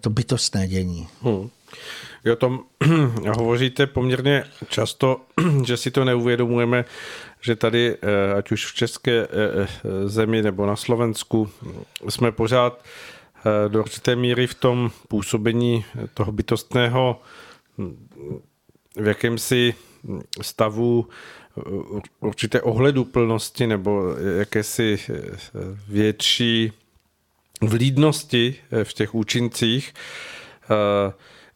to bytostné dění. Hmm. Vy o tom hovoříte poměrně často, <clears throat> že si to neuvědomujeme, že tady, eh, ať už v české eh, eh, zemi nebo na Slovensku, jsme pořád do určité míry v tom působení toho bytostného v jakémsi stavu určité ohleduplnosti nebo jakési větší vlídnosti v těch účincích.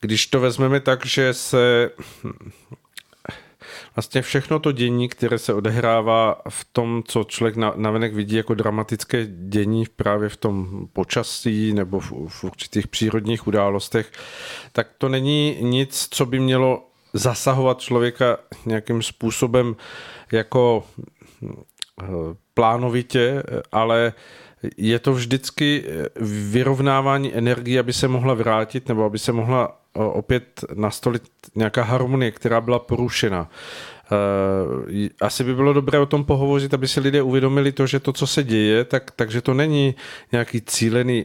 Když to vezmeme tak, že se vlastně všechno to dění, které se odehrává v tom, co člověk navenek vidí jako dramatické dění právě v tom počasí nebo v, v určitých přírodních událostech, tak to není nic, co by mělo zasahovat člověka nějakým způsobem jako eh, plánovitě, ale je to vždycky vyrovnávání energie, aby se mohla vrátit nebo aby se mohla opět nastolit nějaká harmonie, která byla porušena. Eh, asi by bylo dobré o tom pohovořit, aby si lidé uvědomili to, že to, co se děje, tak, takže to není nějaký cílený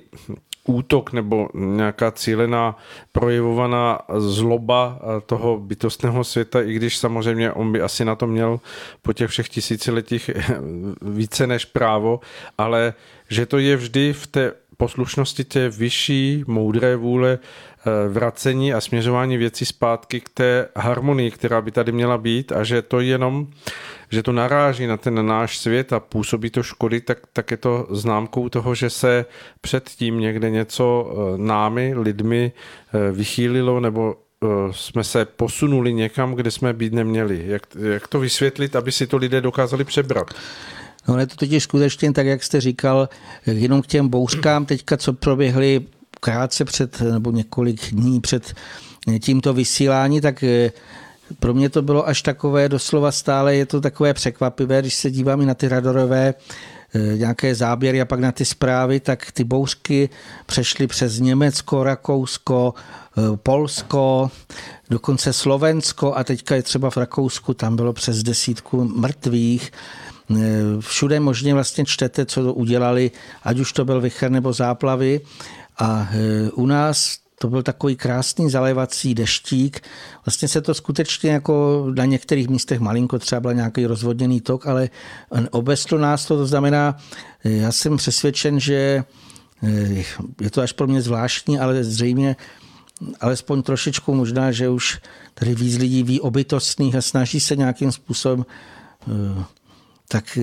útok nebo nějaká cílená projevovaná zloba eh, toho bytostného světa, i když samozřejmě on by asi na to měl po těch všech tisíciletích <laughs> více než právo, ale že to je vždy v té poslušnosti té vyšší, moudré vůle vracení a směřování věcí zpátky k té harmonii, která by tady měla být a že to jenom, že to naráží na ten náš svět a působí to škody, tak, tak je to známkou toho, že se předtím někde něco eh, námi, lidmi eh, vychýlilo nebo jsme se posunuli někam, kde jsme být neměli. Jak, jak to vysvětlit, aby si to lidé dokázali přebrat? No je to totiž skutečně tak, jak jste říkal, jenom k těm bouřkám teďka, co proběhly krátce před, nebo několik dní před tímto vysílání, tak eh, pro mě to bylo až takové doslova stále, je to takové překvapivé, když se dívám i na ty radorové eh, nějaké záběry a pak na ty zprávy, tak ty bouřky přešly přes Německo, Rakousko, eh, Polsko, dokonce Slovensko a teďka je třeba v Rakousku, tam bylo přes desítku mrtvých. Všude možně vlastně čtete, co to udělali, ať už to byl vychr nebo záplavy. A e, u nás to byl takový krásný zalévací deštík. Vlastně se to skutečně jako na některých místech malinko třeba byl nějaký rozvodněný tok, ale obestlo nás to, to znamená, e, já jsem přesvědčen, že e, je to až pro mě zvláštní, ale zřejmě alespoň trošičku možná, že už tady víc lidí ví o bytostných a snaží se nějakým způsobem tak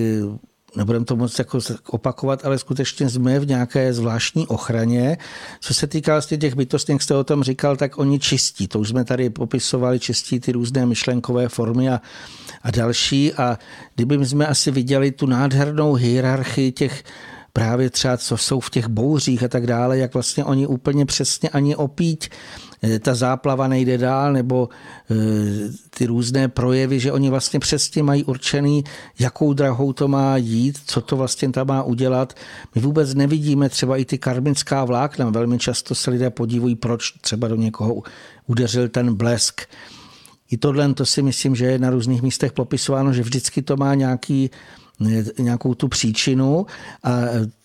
nebudeme to moc jako opakovat, ale skutečně jsme v nějaké zvláštní ochraně. Co se týká vlastně těch bytostí, jak jste o tom říkal, tak oni čistí. To už jsme tady popisovali, čistí ty různé myšlenkové formy a, a další. A kdyby jsme asi viděli tu nádhernou hierarchii těch právě třeba, co jsou v těch bouřích a tak dále, jak vlastně oni úplně přesně ani opít ta záplava nejde dál, nebo eh, ty různé projevy, že oni vlastně přesně mají určený, jakou drahou to má jít, co to vlastně tam má udělat. My vůbec nevidíme třeba i ty karminská vlákna. Velmi často se lidé podívají, proč třeba do někoho udeřil ten blesk. I tohle to si myslím, že je na různých místech popisováno, že vždycky to má nějaký nějakou tu příčinu. A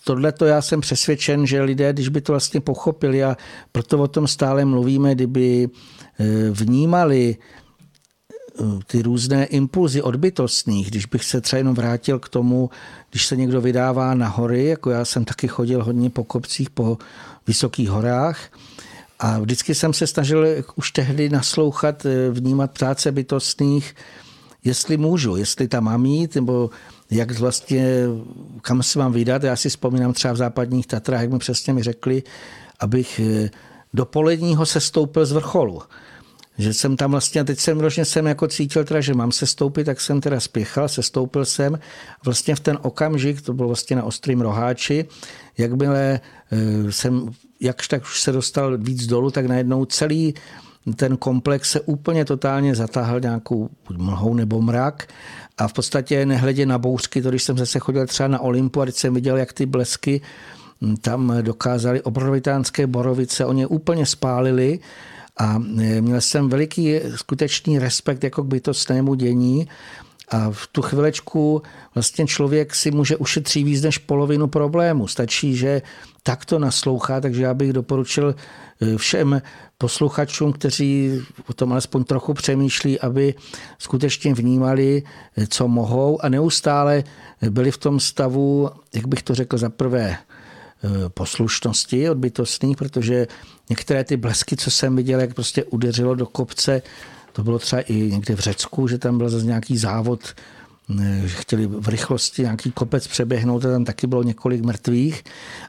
tohle to já jsem přesvědčen, že lidé, když by to vlastně pochopili a proto o tom stále mluvíme, kdyby eh, vnímali eh, ty různé impulzy odbytostných, když bych se třeba jenom vrátil k tomu, když se někdo vydává na hory, jako já jsem taky chodil hodně po kopcích, po vysokých horách, a vždycky jsem se snažil už tehdy naslouchat, eh, vnímat práce bytostných, jestli můžu, jestli tam mám jít, nebo jak vlastně, kam se mám vydat. Já si vzpomínám třeba v západních Tatrách, jak mi přesně mi řekli, abych eh, do poledního se stoupil z vrcholu. že jsem tam vlastně, teď jsem rožně jsem jako cítil teda, že mám se stoupit, tak jsem teda spěchal, se stoupil jsem. Vlastně v ten okamžik, to bylo vlastně na ostrým roháči, jakmile eh, jsem jakž tak už se dostal víc dolů, tak najednou celý ten komplex se úplně totálně zatáhl nějakou mlhou nebo mrak a v podstatě nehledě na bouřky, to když jsem zase chodil třeba na Olympu a když jsem viděl, jak ty blesky tam dokázali obrovitánské borovice, oni je úplně spálili a měl jsem veliký skutečný respekt jako k bytostnému dění a v tu chvilečku vlastně člověk si může ušetřit víc než polovinu problému. Stačí, že takto naslouchá, takže já bych doporučil eh, všem posluchačům, kteří o tom alespoň trochu přemýšlí, aby skutečně vnímali, co mohou a neustále byli v tom stavu, jak bych to řekl, za prvé eh, poslušnosti odbytostných, protože některé ty blesky, co jsem viděl, jak prostě udeřilo do kopce, to bylo třeba i někde v Řecku, že tam byl zase nějaký závod, že chtěli v rychlosti nějaký kopec přeběhnout a tam taky bylo několik mrtvých.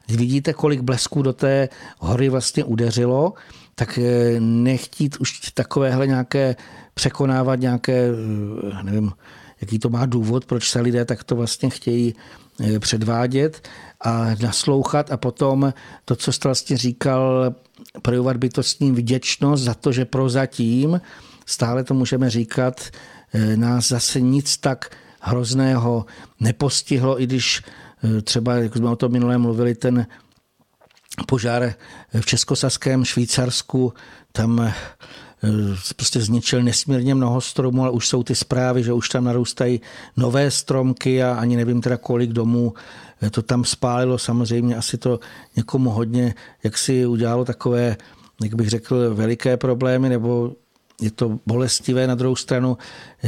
Vidíte, kolik blesků do té hory vlastně udeřilo, tak eh, nechtít už takovéhle nějaké překonávat nějaké, eh, nevím, jaký to má důvod, proč se lidé takto vlastně chtějí eh, předvádět a naslouchat a potom to, co jste vlastně říkal, projevovat bytostní vděčnost za to, že prozatím stále to můžeme říkat, nás zase nic tak hrozného nepostihlo, i když třeba, jak jsme o tom minulé mluvili, ten požár v Českosaském Švýcarsku, tam eh, prostě zničil nesmírně mnoho stromů, ale už jsou ty zprávy, že už tam narůstají nové stromky a ani nevím teda kolik domů to tam spálilo. Samozřejmě asi to někomu hodně, jak si udělalo takové, jak bych řekl, veliké problémy, nebo je to bolestivé. Na druhou stranu,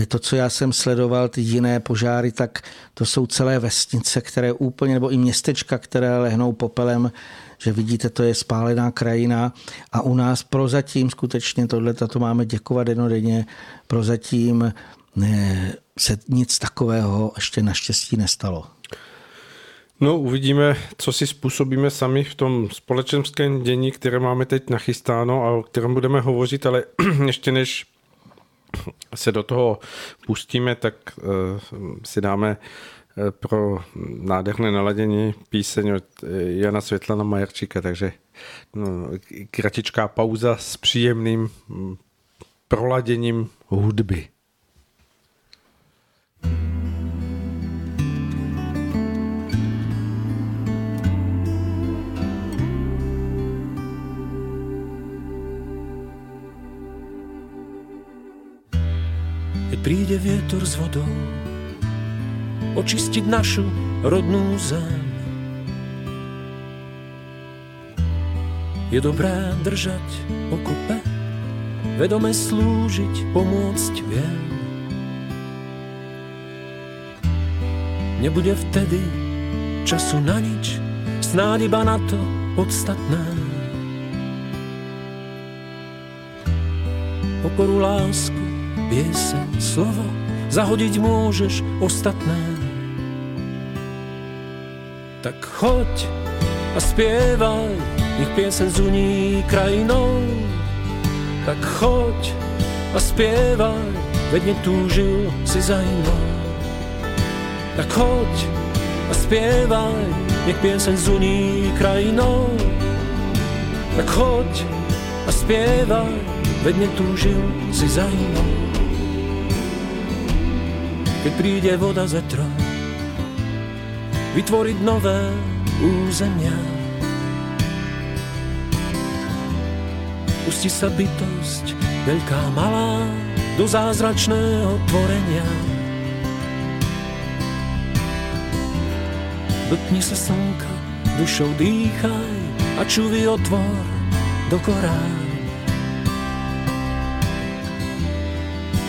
to, co já jsem sledoval, ty jiné požáry, tak to jsou celé vesnice, které úplně, nebo i městečka, které lehnou popelem, že vidíte, to je spálená krajina a u nás prozatím skutečně tohle, to máme děkovat denodenně, prozatím ne, se nic takového ještě naštěstí nestalo. No, uvidíme, co si způsobíme sami v tom společenském dění, které máme teď nachystáno a o kterém budeme hovořit, ale <clears throat> ještě než se do toho pustíme, tak uh, si dáme pro nádherné naladění píseň od uh, Jana Světlana Majerčíka, takže no, kratičká pauza s příjemným um, proladěním hudby. príde vietor s vodou očistiť našu rodnú zem. Je dobré držať pokope, vedome slúžiť, pomôcť viem. Nebude vtedy času na nič, snáď iba na to podstatné. Pokoru lásku pieseň, slovo, zahodiť môžeš ostatné. Tak choď a spievaj, nech piesen zuní krajinou. Tak choď a spievaj, veď netúžil si za inou. Tak choď a spievaj, nech piesen zuní krajinou. Tak choď a spievaj, veď netúžil si za inou keď príde voda z vetrom, vytvoriť nové územia. Pustí sa bytosť, veľká, malá, do zázračného tvorenia. Dotkni sa slnka, dušou dýchaj a čuvy otvor do korán.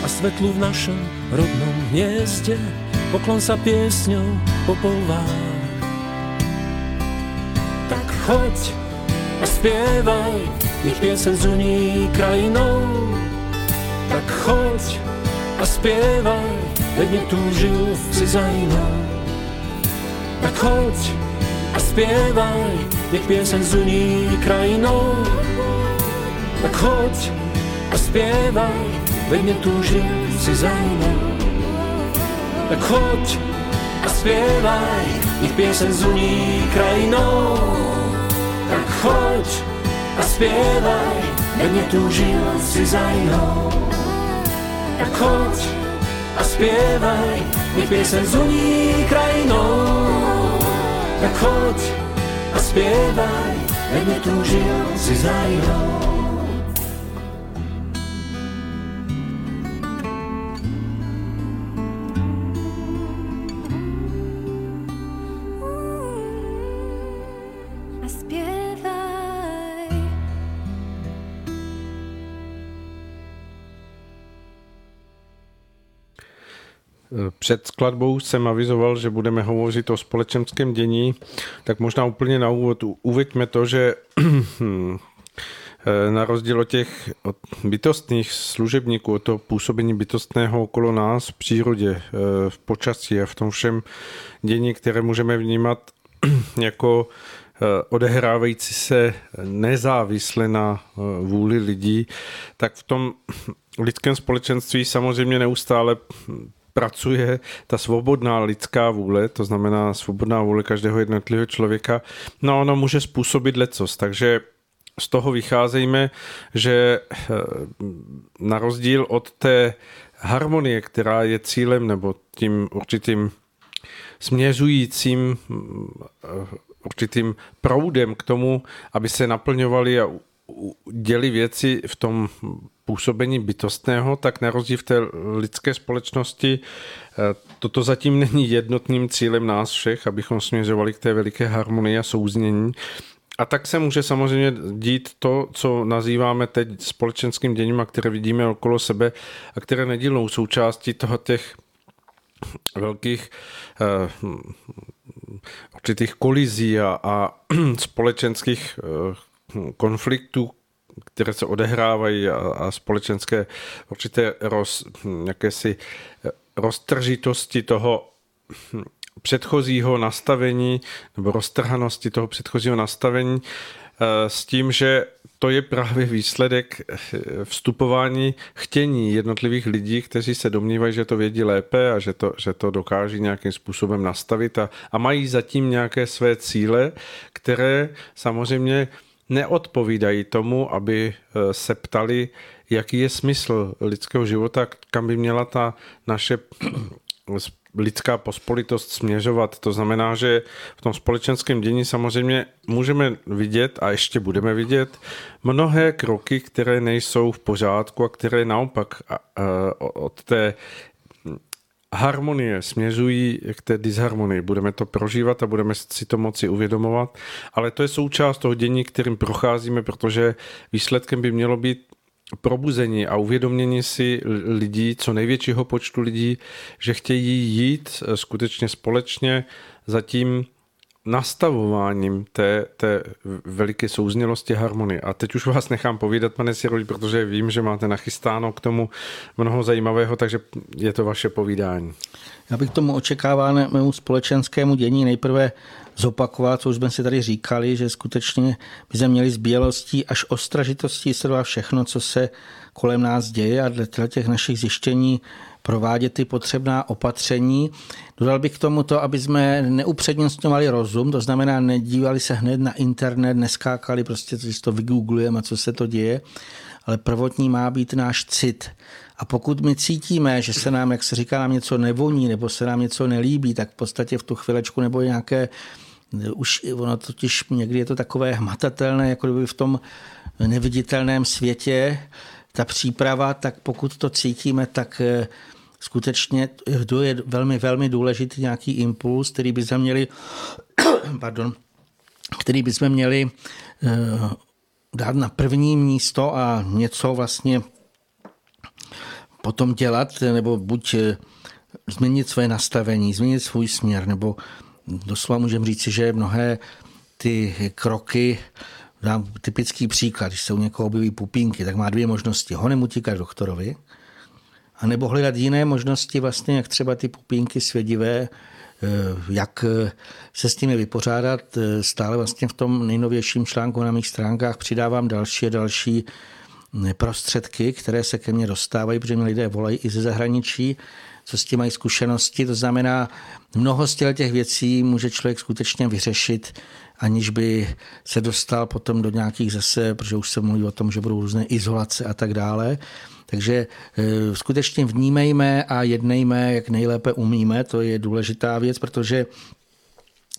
A svetlu v našom rodnom hniezde, poklon sa piesňou popolvár. Tak choď a spievaj, nech piesen zuní krajinou. Tak choď a spievaj, veď netúžil si za inou. Tak choď a spievaj, nech piesen zuní krajinou. Tak choď a zpěvaj, ve mně túžil si za jinou. Tak choď a zpěvaj, nech pěseň zuní krajinou. Tak choď a ve mně túžil si za jinou. Tak choď a zpěvaj, nech pěseň zuní krajinou. Tak choď a ve mně túžil si za Před skladbou jsem avizoval, že budeme hovořit o společenském dění, tak možná úplně na úvod uveďme to, že <clears throat> na rozdíl od těch bytostných služebníků, od toho působení bytostného okolo nás v přírodě, v počasí a v tom všem dění, které můžeme vnímat <clears throat> jako odehrávající se nezávisle na vůli lidí, tak v tom lidském společenství samozřejmě neustále pracuje ta svobodná lidská vůle, to znamená svobodná vůle každého jednotlivého člověka, no ono může způsobit lecos, takže z toho vycházejme, že eh, na rozdíl od té harmonie, která je cílem nebo tím určitým směřujícím eh, určitým proudem k tomu, aby se naplňovali a děli věci v tom působení bytostného, tak na rozdíl v té lidské společnosti eh, toto zatím není jednotným cílem nás všech, abychom směřovali k té veliké harmonii a souznění. A tak se může samozřejmě dít to, co nazýváme teď společenským děním a které vidíme okolo sebe a které nedílnou součástí toho těch velkých uh, určitých kolizí a, a <clears throat> společenských uh, konfliktů, které se odehrávají a, a společenské určité roz, jakési roztržitosti toho předchozího nastavení nebo roztrhanosti toho předchozího nastavení eh, s tím, že to je právě výsledek eh, vstupování chtění jednotlivých lidí, kteří se domnívají, že to vědí lépe a že to, že to dokáží nějakým způsobem nastavit a, a mají zatím nějaké své cíle, které samozřejmě neodpovídají tomu, aby eh, se ptali, jaký je smysl lidského života, kam by měla ta naše <clears throat> lidská pospolitost směřovat. To znamená, že v tom společenském dění samozřejmě můžeme vidět a ještě budeme vidět mnohé kroky, které nejsou v pořádku a které naopak od té harmonie směřují k té disharmonii. Budeme to prožívat a budeme si to moci uvědomovat, ale to je součást toho dění, kterým procházíme, protože výsledkem by mělo být probuzení a uvědomění si lidí, co největšího počtu lidí, že chtějí jít skutečně společně za tím nastavováním té, té veliké souznělosti harmonie. A teď už vás nechám povídat, pane Siroli, protože vím, že máte nachystáno k tomu mnoho zajímavého, takže je to vaše povídání. Já bych tomu očekávanému společenskému dění nejprve zopakovat, co už jsme si tady říkali, že skutečně by jsme měli z bělostí až ostražitostí sledovat všechno, co se kolem nás děje a dle těch našich zjištění provádět ty potřebná opatření. Dodal bych k tomu to, aby jsme neupřednostňovali rozum, to znamená nedívali se hned na internet, neskákali prostě, když to vygooglujeme co se to děje, ale prvotní má být náš cit. A pokud my cítíme, že se nám, jak se říká, nám něco nevoní nebo se nám něco nelíbí, tak v podstatě v tu chvilečku nebo nějaké už ono totiž někdy je to takové hmatatelné, jako kdyby v tom neviditelném světě ta příprava, tak pokud to cítíme, tak eh, skutečně to je velmi, velmi důležitý nějaký impuls, který by jsme měli, <clears throat> pardon, který by jsme měli eh, dát na první místo a něco vlastně potom dělat, nebo buď eh, změnit své nastavení, změnit svůj směr, nebo doslova můžeme říct, že mnohé ty kroky, dám typický příklad, když se u někoho objeví pupínky, tak má dvě možnosti. Honem utíkat doktorovi, a nebo hledat jiné možnosti, vlastně, jak třeba ty pupínky svědivé, eh, jak eh, se s tím vypořádat. Stále vlastně v tom nejnovějším článku na mých stránkách přidávám další a další prostředky, které se ke mně dostávají, protože mě lidé volají i ze zahraničí, co s tím mají zkušenosti. To znamená, mnoho z těch věcí může člověk skutečně vyřešit, aniž by se dostal potom do nějakých zase, protože už se mluví o tom, že budou různé izolace a tak dále. Takže e, skutečně vnímejme a jednejme, jak nejlépe umíme, to je důležitá věc, protože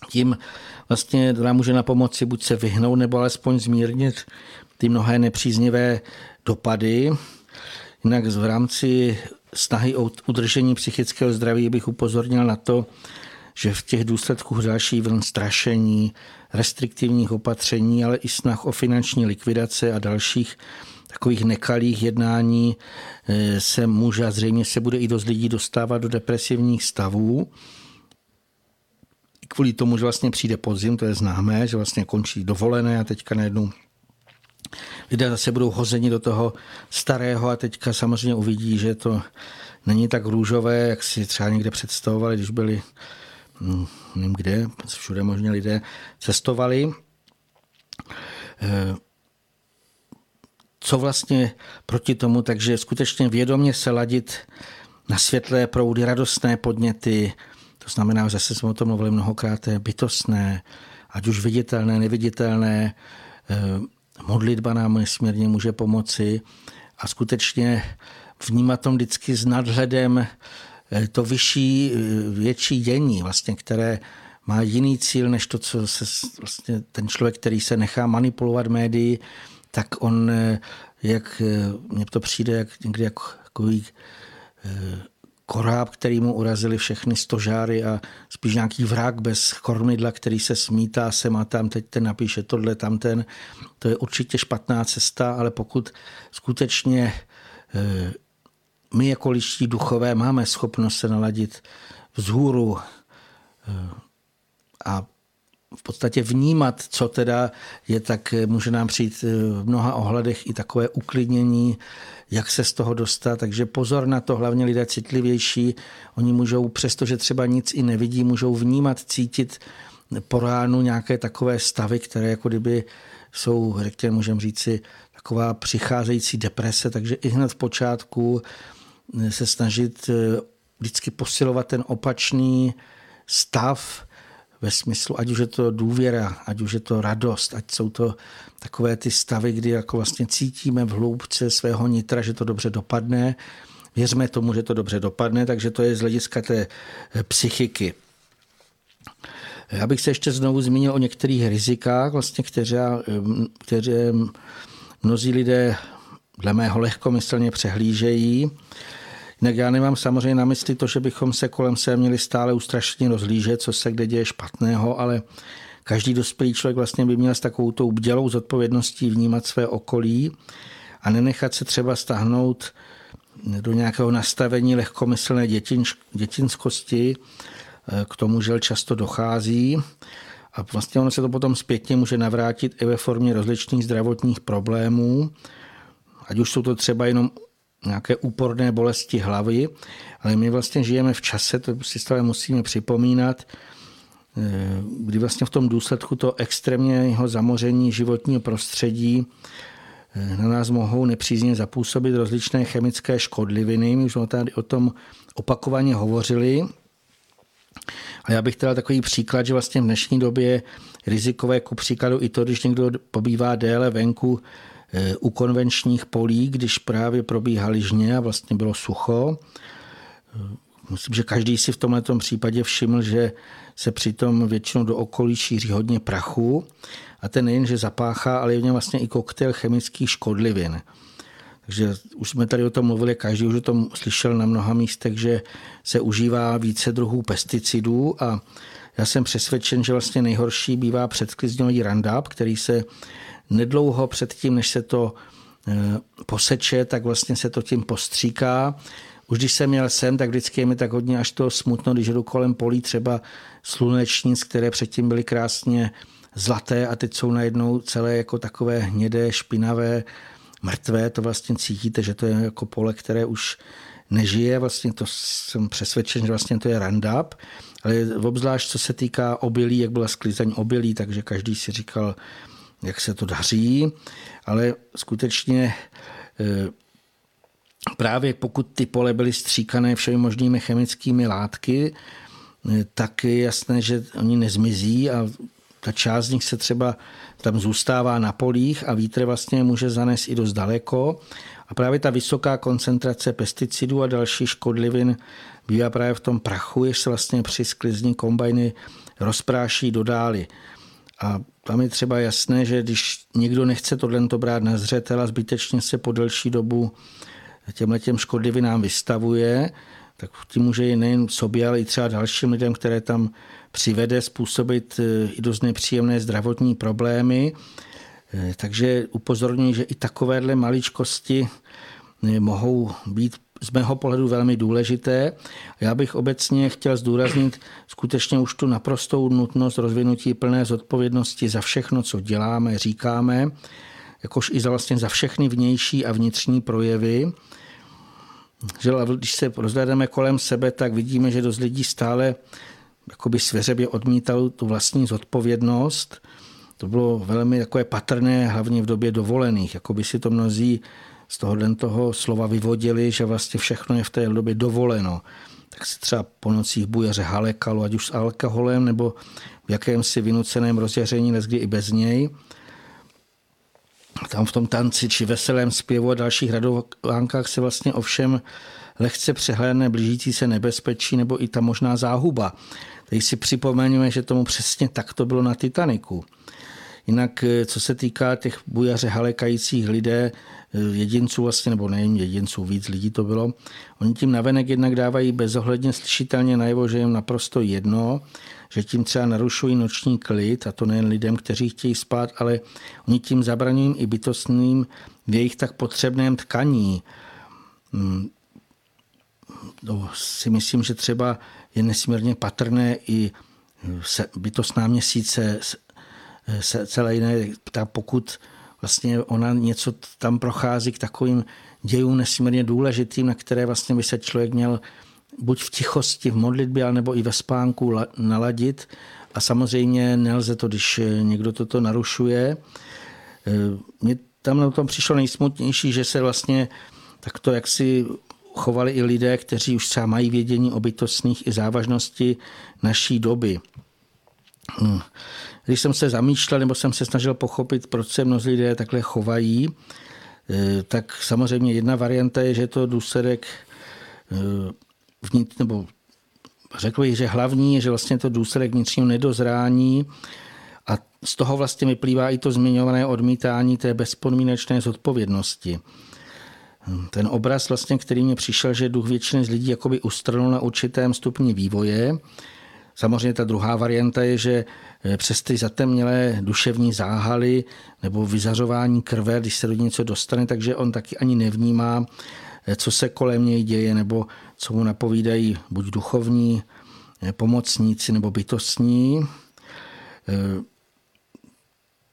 tím vlastně nám může na pomoci buď se vyhnout, nebo alespoň zmírnit ty mnohé nepříznivé dopady. Jinak v rámci snahy o udržení psychického zdraví bych upozornil na to, že v těch důsledků další vln strašení, restriktivních opatření, ale i snah o finanční likvidace a dalších takových nekalých jednání eh, se může a zřejmě se bude i dost lidí dostávat do depresivních stavů. Kvůli tomu, že vlastně přijde podzim, to je známé, že vlastně končí dovolené a teďka najednou lidé zase budou hozeni do toho starého a teďka samozřejmě uvidí, že to není tak růžové, jak si třeba někde představovali, když byli hm, nevím kde, všude možně lidé cestovali. Co vlastně proti tomu, takže skutečně vědomě se ladit na světlé proudy, radostné podněty, to znamená, zase jsme o tom mluvili mnohokrát, bytostné, ať už viditelné, neviditelné, eh, modlitba nám nesmírně může pomoci a skutečně vnímat tom vždycky s nadhledem eh, to vyšší, eh, větší dění, vlastně, které má jiný cíl, než to, co se vlastně ten člověk, který se nechá manipulovat médií, tak on, eh, jak mně to přijde, jak někdy jako takový koráb, který mu urazili všechny stožáry a spíš nějaký vrak bez kormidla, který se smítá sem a tam, teď ten napíše tohle, tamten. To je určitě špatná cesta, ale pokud skutečně eh, my jako liští duchové máme schopnost se naladit vzhůru eh, a v podstatě vnímat, co teda je, tak může nám přijít eh, v mnoha ohledech i takové uklidnění, jak se z toho dostat. Takže pozor na to, hlavně lidé citlivější. Oni můžou, přestože třeba nic i nevidí, můžou vnímat, cítit po ránu nějaké takové stavy, které jako kdyby jsou, řekněme, můžeme říci, taková přicházející deprese, takže i hned v počátku eh, se snažit eh, vždycky posilovat ten opačný stav, ve smyslu, ať už je to důvěra, ať už je to radost, ať jsou to takové ty stavy, kdy jako vlastně cítíme v hloubce svého nitra, že to dobře dopadne. Věřme tomu, že to dobře dopadne, takže to je z hlediska té eh, psychiky. Já bych se ještě znovu zmínil o některých rizikách, vlastně, které, eh, které mnozí lidé dle mého lehkomyslně přehlížejí. Jinak já nemám samozřejmě na mysli to, že bychom se kolem se měli stále ustrašeně rozlížet, co se kde děje špatného, ale každý dospělý člověk vlastně by měl s takovou tou bdělou zodpovědností vnímat své okolí a nenechat se třeba stáhnout do nějakého nastavení lehkomyslné dětinskosti, k tomu žel často dochází. A vlastně ono se to potom zpětně může navrátit i ve formě rozličných zdravotních problémů, ať už jsou to třeba jenom nějaké úporné bolesti hlavy, ale my vlastně žijeme v čase, to si stále musíme připomínat, eh, kdy vlastně v tom důsledku to extrémního zamoření životního prostředí eh, na nás mohou nepřízně zapůsobit rozličné chemické škodliviny. My už jsme tady o tom opakovaně hovořili. A já bych teda takový příklad, že vlastně v dnešní době rizikové, ku příkladu i to, když někdo pobývá déle venku, u konvenčních polí, když právě probíhaly žně a vlastně bylo sucho. Eh, myslím, že každý si v tomto případě všiml, že se přitom většinou do okolí šíří hodně prachu a ten nejen, že zapáchá, ale je v něm vlastně i koktejl chemických škodlivin. Takže už jsme tady o tom mluvili, každý už o tom slyšel na mnoha místech, že se užívá více druhů pesticidů a já jsem přesvědčen, že vlastně nejhorší bývá předklizňový randáp, který se nedlouho předtím, než se to eh, poseče, tak vlastně se to tím postříká. Už když jsem měl sem, tak vždycky je mi tak hodně až to smutno, když jdu kolem polí třeba slunečnic, které předtím byly krásně zlaté a teď jsou najednou celé jako takové hnědé, špinavé, mrtvé. To vlastně cítíte, že to je jako pole, které už nežije. Vlastně to jsem přesvědčen, že vlastně to je randap. Ale obzvlášť co se týká obilí, jak byla sklizeň obilí, takže každý si říkal, jak se to daří, ale skutečně právě pokud ty pole byly stříkané všemi možnými chemickými látky, tak je jasné, že oni nezmizí a ta část z nich se třeba tam zůstává na polích a vítr vlastně může zanést i dost daleko. A právě ta vysoká koncentrace pesticidů a dalších škodlivin bývá právě v tom prachu, jež se vlastně při sklizni kombajny rozpráší do dály. A tam je třeba jasné, že když někdo nechce tohle brát na zřetel a zbytečně se po delší dobu těmhle těm škodlivinám vystavuje, tak tím může nejen sobě, ale i třeba dalším lidem, které tam přivede, způsobit eh, i dost nepříjemné zdravotní problémy. Eh, takže upozorňuji, že i takovéhle maličkosti eh, mohou být z mého pohledu velmi důležité. Já bych obecně chtěl zdůraznit skutečně už tu naprostou nutnost rozvinutí plné zodpovědnosti za všechno, co děláme, říkáme, jakož i za vlastně za všechny vnější a vnitřní projevy. Že když se rozhlédneme kolem sebe, tak vidíme, že dost lidí stále jakoby svěřebě odmítalo tu vlastní zodpovědnost. To bylo velmi takové patrné, hlavně v době dovolených. Jakoby si to mnozí z tohohle toho slova vyvodili, že vlastně všechno je v té době dovoleno. Tak se třeba po nocích bujaře halekalo, ať už s alkoholem nebo v jakémsi vynuceném rozjaření, kdy i bez něj. Tam v tom tanci či veselém zpěvu a dalších radovánkách se vlastně ovšem lehce přehlédne blížící se nebezpečí nebo i ta možná záhuba. Teď si připomeňme, že tomu přesně tak to bylo na Titaniku. Jinak, eh, co se týká těch bujaře halekajících lidé, jedinců vlastně, nebo nejen jedinců, víc lidí to bylo, oni tím navenek jednak dávají bezohledně slyšitelně najevo, že jim naprosto jedno, že tím třeba narušují noční klid, a to nejen lidem, kteří chtějí spát, ale oni tím zabraňují i bytostným v jejich tak potřebném tkaní. Hmm, to si myslím, že třeba je nesmírně patrné i bytostná měsíce, se celé jiné, pokud vlastně ona něco tam prochází k takovým dějům nesmírně důležitým, na které vlastně by se člověk měl buď v tichosti, v modlitbě, nebo i ve spánku naladit. A samozřejmě nelze to, když někdo toto narušuje. Mně tam na tom přišlo nejsmutnější, že se vlastně takto jaksi chovali i lidé, kteří už třeba mají vědění o bytostných i závažnosti naší doby. Když jsem se zamýšlel nebo jsem se snažil pochopit, proč se mnozí lidé takhle chovají, eh, tak samozřejmě jedna varianta je, že je to důsledek eh, vnitř, nebo řekl bych, že hlavní je, že vlastně to důsledek vnitřního nedozrání a z toho vlastně vyplývá i to zmiňované odmítání té bezpodmínečné zodpovědnosti. Ten obraz, vlastně, který mě přišel, že duch většiny z lidí jakoby ustrnul na určitém stupni vývoje. Samozřejmě ta druhá varianta je, že eh, přes ty zatemnělé duševní záhaly nebo vyzařování krve, když se do něco dostane, takže on taky ani nevnímá, eh, co se kolem něj děje, nebo co mu napovídají buď duchovní eh, pomocníci nebo bytostní.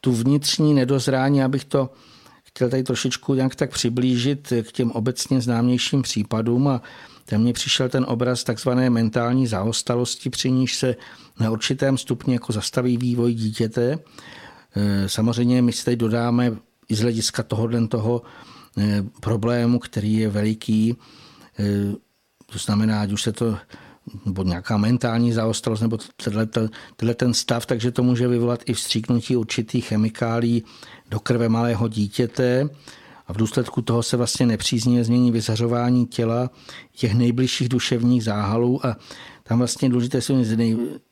Tu vnitřní nedozrání, abych to chtěl tady trošičku nějak tak přiblížit k těm obecně známějším případům a tam mně přišel ten obraz takzvané mentální zaostalosti, při níž se na určitém stupni jako zastaví vývoj dítěte. E, samozřejmě my si tady dodáme i z hlediska tohohle toho e, problému, který je veliký, e, to znamená, ať už se to nebo nějaká mentální zaostalost, nebo tenhle ten stav, takže to může vyvolat i vstříknutí určitých chemikálí do krve malého dítěte a v důsledku toho se vlastně nepříznivě změní vyzařování těla těch nejbližších duševních záhalů a tam vlastně důležité jsou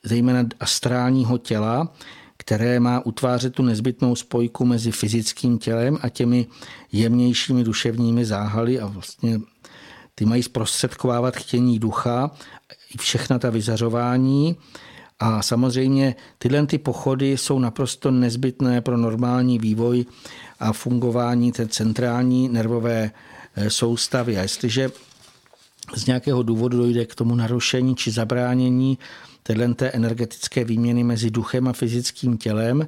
zejména astrálního těla, které má utvářet tu nezbytnou spojku mezi fyzickým tělem a těmi jemnějšími duševními záhaly a vlastně ty mají zprostředkovávat chtění ducha, i všechna ta vyzařování. A samozřejmě tyhle ty pochody jsou naprosto nezbytné pro normální vývoj a fungování té centrální nervové eh, soustavy. A jestliže z nějakého důvodu dojde k tomu narušení či zabránění této energetické výměny mezi duchem a fyzickým tělem,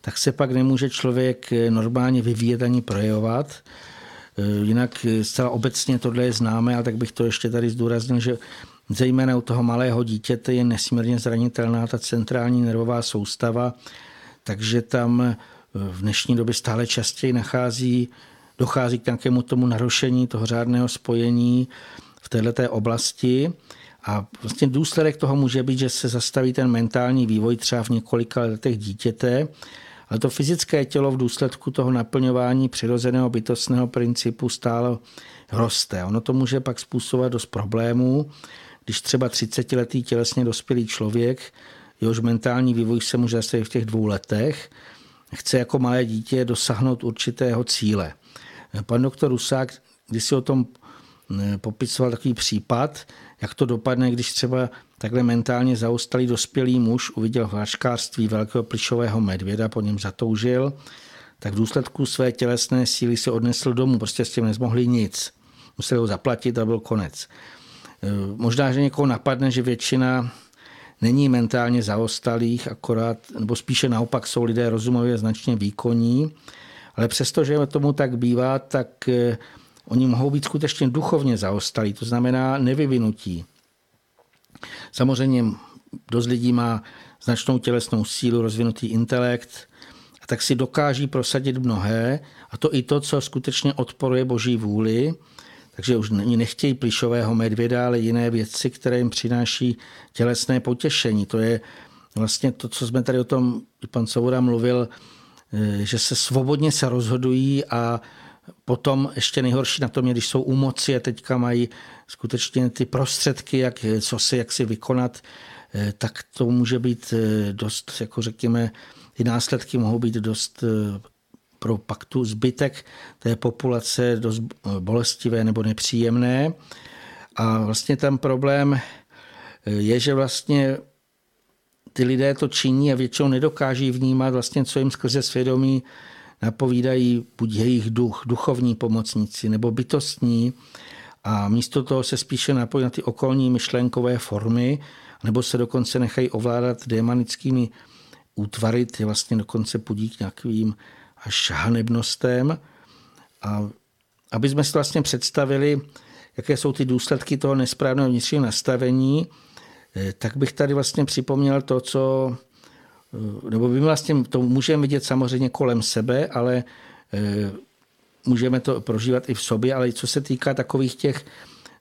tak se pak nemůže člověk eh, normálně vyvíjet ani projevovat. Eh, jinak zcela obecně tohle je známé, ale tak bych to ještě tady zdůraznil, že zejména u toho malého dítěte je nesmírně zranitelná ta centrální nervová soustava, takže tam v dnešní době stále častěji nachází dochází k nějakému tomu narušení toho řádného spojení v této oblasti. A vlastně důsledek toho může být, že se zastaví ten mentální vývoj třeba v několika letech dítěte, ale to fyzické tělo v důsledku toho naplňování přirozeného bytostného principu stále roste. Ono to může pak způsobovat dost problémů, když třeba 30-letý tělesně dospělý člověk, jehož mentální vývoj se může zastavit v těch dvou letech, chce jako malé dítě dosáhnout určitého cíle. Pan doktor Rusák, když si o tom eh, popisoval takový případ, jak to dopadne, když třeba takhle mentálně zaostalý dospělý muž uviděl v háčkářství velkého plišového medvěda, po něm zatoužil, tak v důsledku své tělesné síly se odnesl domů, prostě s tím nezmohli nic. Museli ho zaplatit a byl konec. E, možná, že někoho napadne, že většina není mentálně zaostalých, akorát, nebo spíše naopak jsou lidé rozumově značně výkonní, ale přestože tomu tak bývá, tak e, oni mohou být skutečně duchovně zaostalí, to znamená nevyvinutí. Samozřejmě dost lidí má značnou tělesnou sílu, rozvinutý intelekt, a tak si dokáží prosadit mnohé, a to i to, co skutečně odporuje boží vůli, takže už nechtějí plišového medvěda, ale jiné věci, které jim přináší tělesné potěšení. To je vlastně to, co jsme tady o tom, pan Soura mluvil, eh, že se svobodně se rozhodují a Potom ještě nejhorší na tom je, když jsou u moci a teďka mají skutečně ty prostředky, jak, co si, jak si vykonat, eh, tak to může být eh, dost, jako řekněme, ty následky mohou být dost pro pak tu zbytek té populace dost bolestivé nebo nepříjemné. A vlastně ten problém je, že vlastně ty lidé to činí a většinou nedokáží vnímat vlastně, co jim skrze svědomí napovídají buď jejich duch, duchovní pomocníci nebo bytostní a místo toho se spíše napojí na ty okolní myšlenkové formy nebo se dokonce nechají ovládat démonickými útvary, ty vlastně dokonce pudí k nějakým až hanebnostem. A aby jsme si vlastně představili, jaké jsou ty důsledky toho nesprávného vnitřního nastavení, eh, tak bych tady vlastně připomněl to, co Eh, nebo my vlastně to můžeme vidět samozřejmě kolem sebe, ale eh, můžeme to prožívat i v sobě, ale co se týká takových těch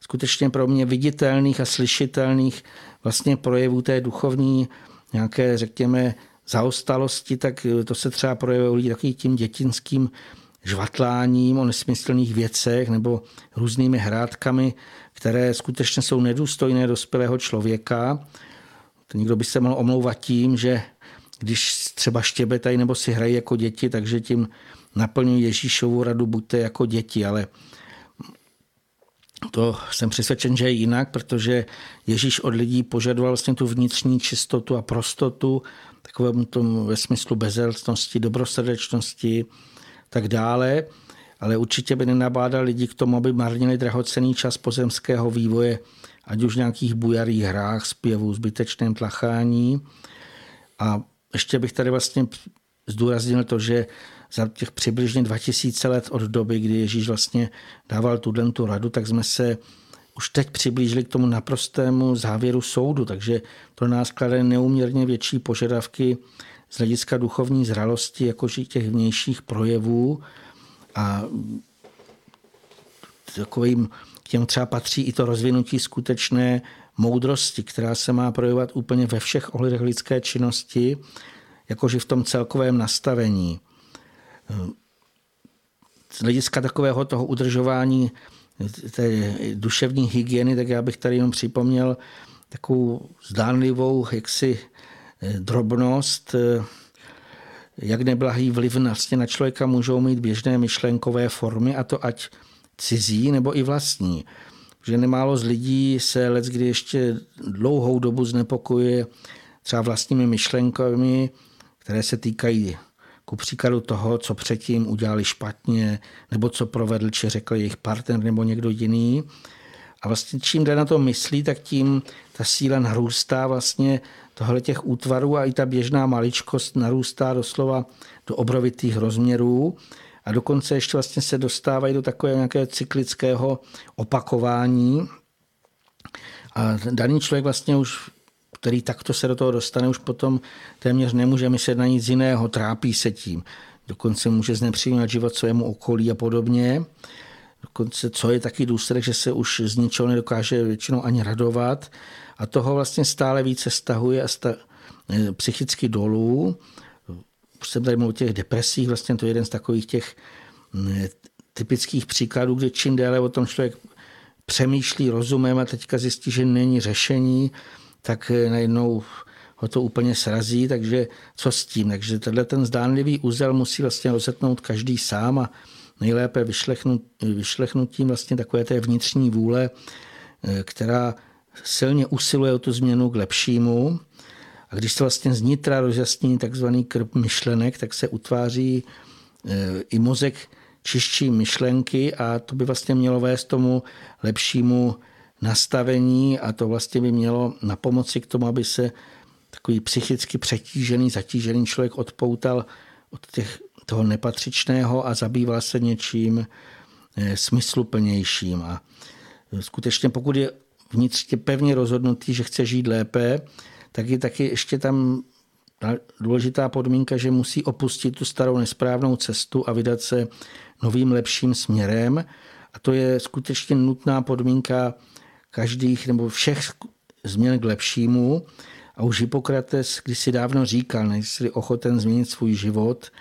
skutečně pro mě viditelných a slyšitelných vlastně projevů té duchovní nějaké, řekněme, zaostalosti, tak eh, to se třeba projevuje u lidí takovým tím dětinským žvatláním o nesmyslných věcech nebo různými hrádkami, které skutečně jsou nedůstojné dospělého člověka. Někdo by se mohl omlouvat tím, že když třeba štěbetají nebo si hrají jako děti, takže tím naplňují Ježíšovu radu, buďte jako děti, ale to jsem přesvědčen, že je jinak, protože Ježíš od lidí požadoval vlastně tu vnitřní čistotu a prostotu, takovému tomu ve smyslu bezelstnosti, dobrosrdečnosti, tak dále, ale určitě by nenabádal lidi k tomu, aby marnili drahocený čas pozemského vývoje, ať už v nějakých bujarých hrách, zpěvů, zbytečném tlachání. A ještě bych tady vlastně zdůraznil to, že za těch přibližně 2000 let od doby, kdy Ježíš vlastně dával tuhle tu radu, tak jsme se už teď přiblížili k tomu naprostému závěru soudu, takže to nás klade neuměrně větší požadavky z hlediska duchovní zralosti, jakož těch vnějších projevů a takovým k těm třeba patří i to rozvinutí skutečné moudrosti, která se má projevovat úplně ve všech ohledech lidské činnosti, jakože v tom celkovém nastavení. Z hlediska takového toho udržování té duševní hygieny, tak já bych tady jenom připomněl takovou zdánlivou jaksi eh, drobnost, eh, jak neblahý vliv vlastně na člověka můžou mít běžné myšlenkové formy, a to ať cizí nebo i vlastní. Že nemálo z lidí se let, kdy ještě dlouhou dobu znepokojuje třeba vlastními myšlenkami, které se týkají ku příkladu toho, co předtím udělali špatně, nebo co provedl, či řekl jejich partner nebo někdo jiný. A vlastně čím jde na to myslí, tak tím ta síla narůstá vlastně tohle těch útvarů a i ta běžná maličkost narůstá doslova do obrovitých rozměrů a dokonce ještě vlastně se dostávají do takového nějakého cyklického opakování. A daný člověk vlastně už který takto se do toho dostane, už potom téměř nemůže myslet na nic jiného, trápí se tím. dokonce může znepříjemňovat život svému okolí a podobně. Dokonce, co je taky důsledek, že se už z ničeho nedokáže většinou ani radovat a toho vlastně stále více stahuje a sta, eh, psychicky dolů. Už jsem tady mluvil o těch depresích, vlastně to je jeden z takových těch mm, typických příkladů, kde čím déle o tom člověk přemýšlí rozumem a teďka zjistí, že není řešení, tak eh, najednou ho to úplně srazí, takže co s tím? Takže tenhle ten zdánlivý úzel musí vlastně rozetnout každý sám a nejlépe vyšlechnut, vyšlechnutím vlastně takové té vnitřní vůle, eh, která silně usiluje o tu změnu k lepšímu. A když se vlastně znitra rozjasní takzvaný krb myšlenek, tak se utváří eh, i mozek čistší myšlenky a to by vlastně mělo vést tomu lepšímu nastavení a to vlastně by mělo na pomoci k tomu, aby se takový psychicky přetížený, zatížený člověk odpoutal od těch, toho nepatřičného a zabýval se něčím eh, smysluplnějším. A skutečně pokud je vnitřně pevně rozhodnutý, že chce žít lépe, tak je taky ještě tam důležitá podmínka, že musí opustit tu starou nesprávnou cestu a vydat se novým lepším směrem. A to je skutečně nutná podmínka každých nebo všech změn k lepšímu. A už Hippokrates si dávno říkal, nejsi ochoten změnit svůj život,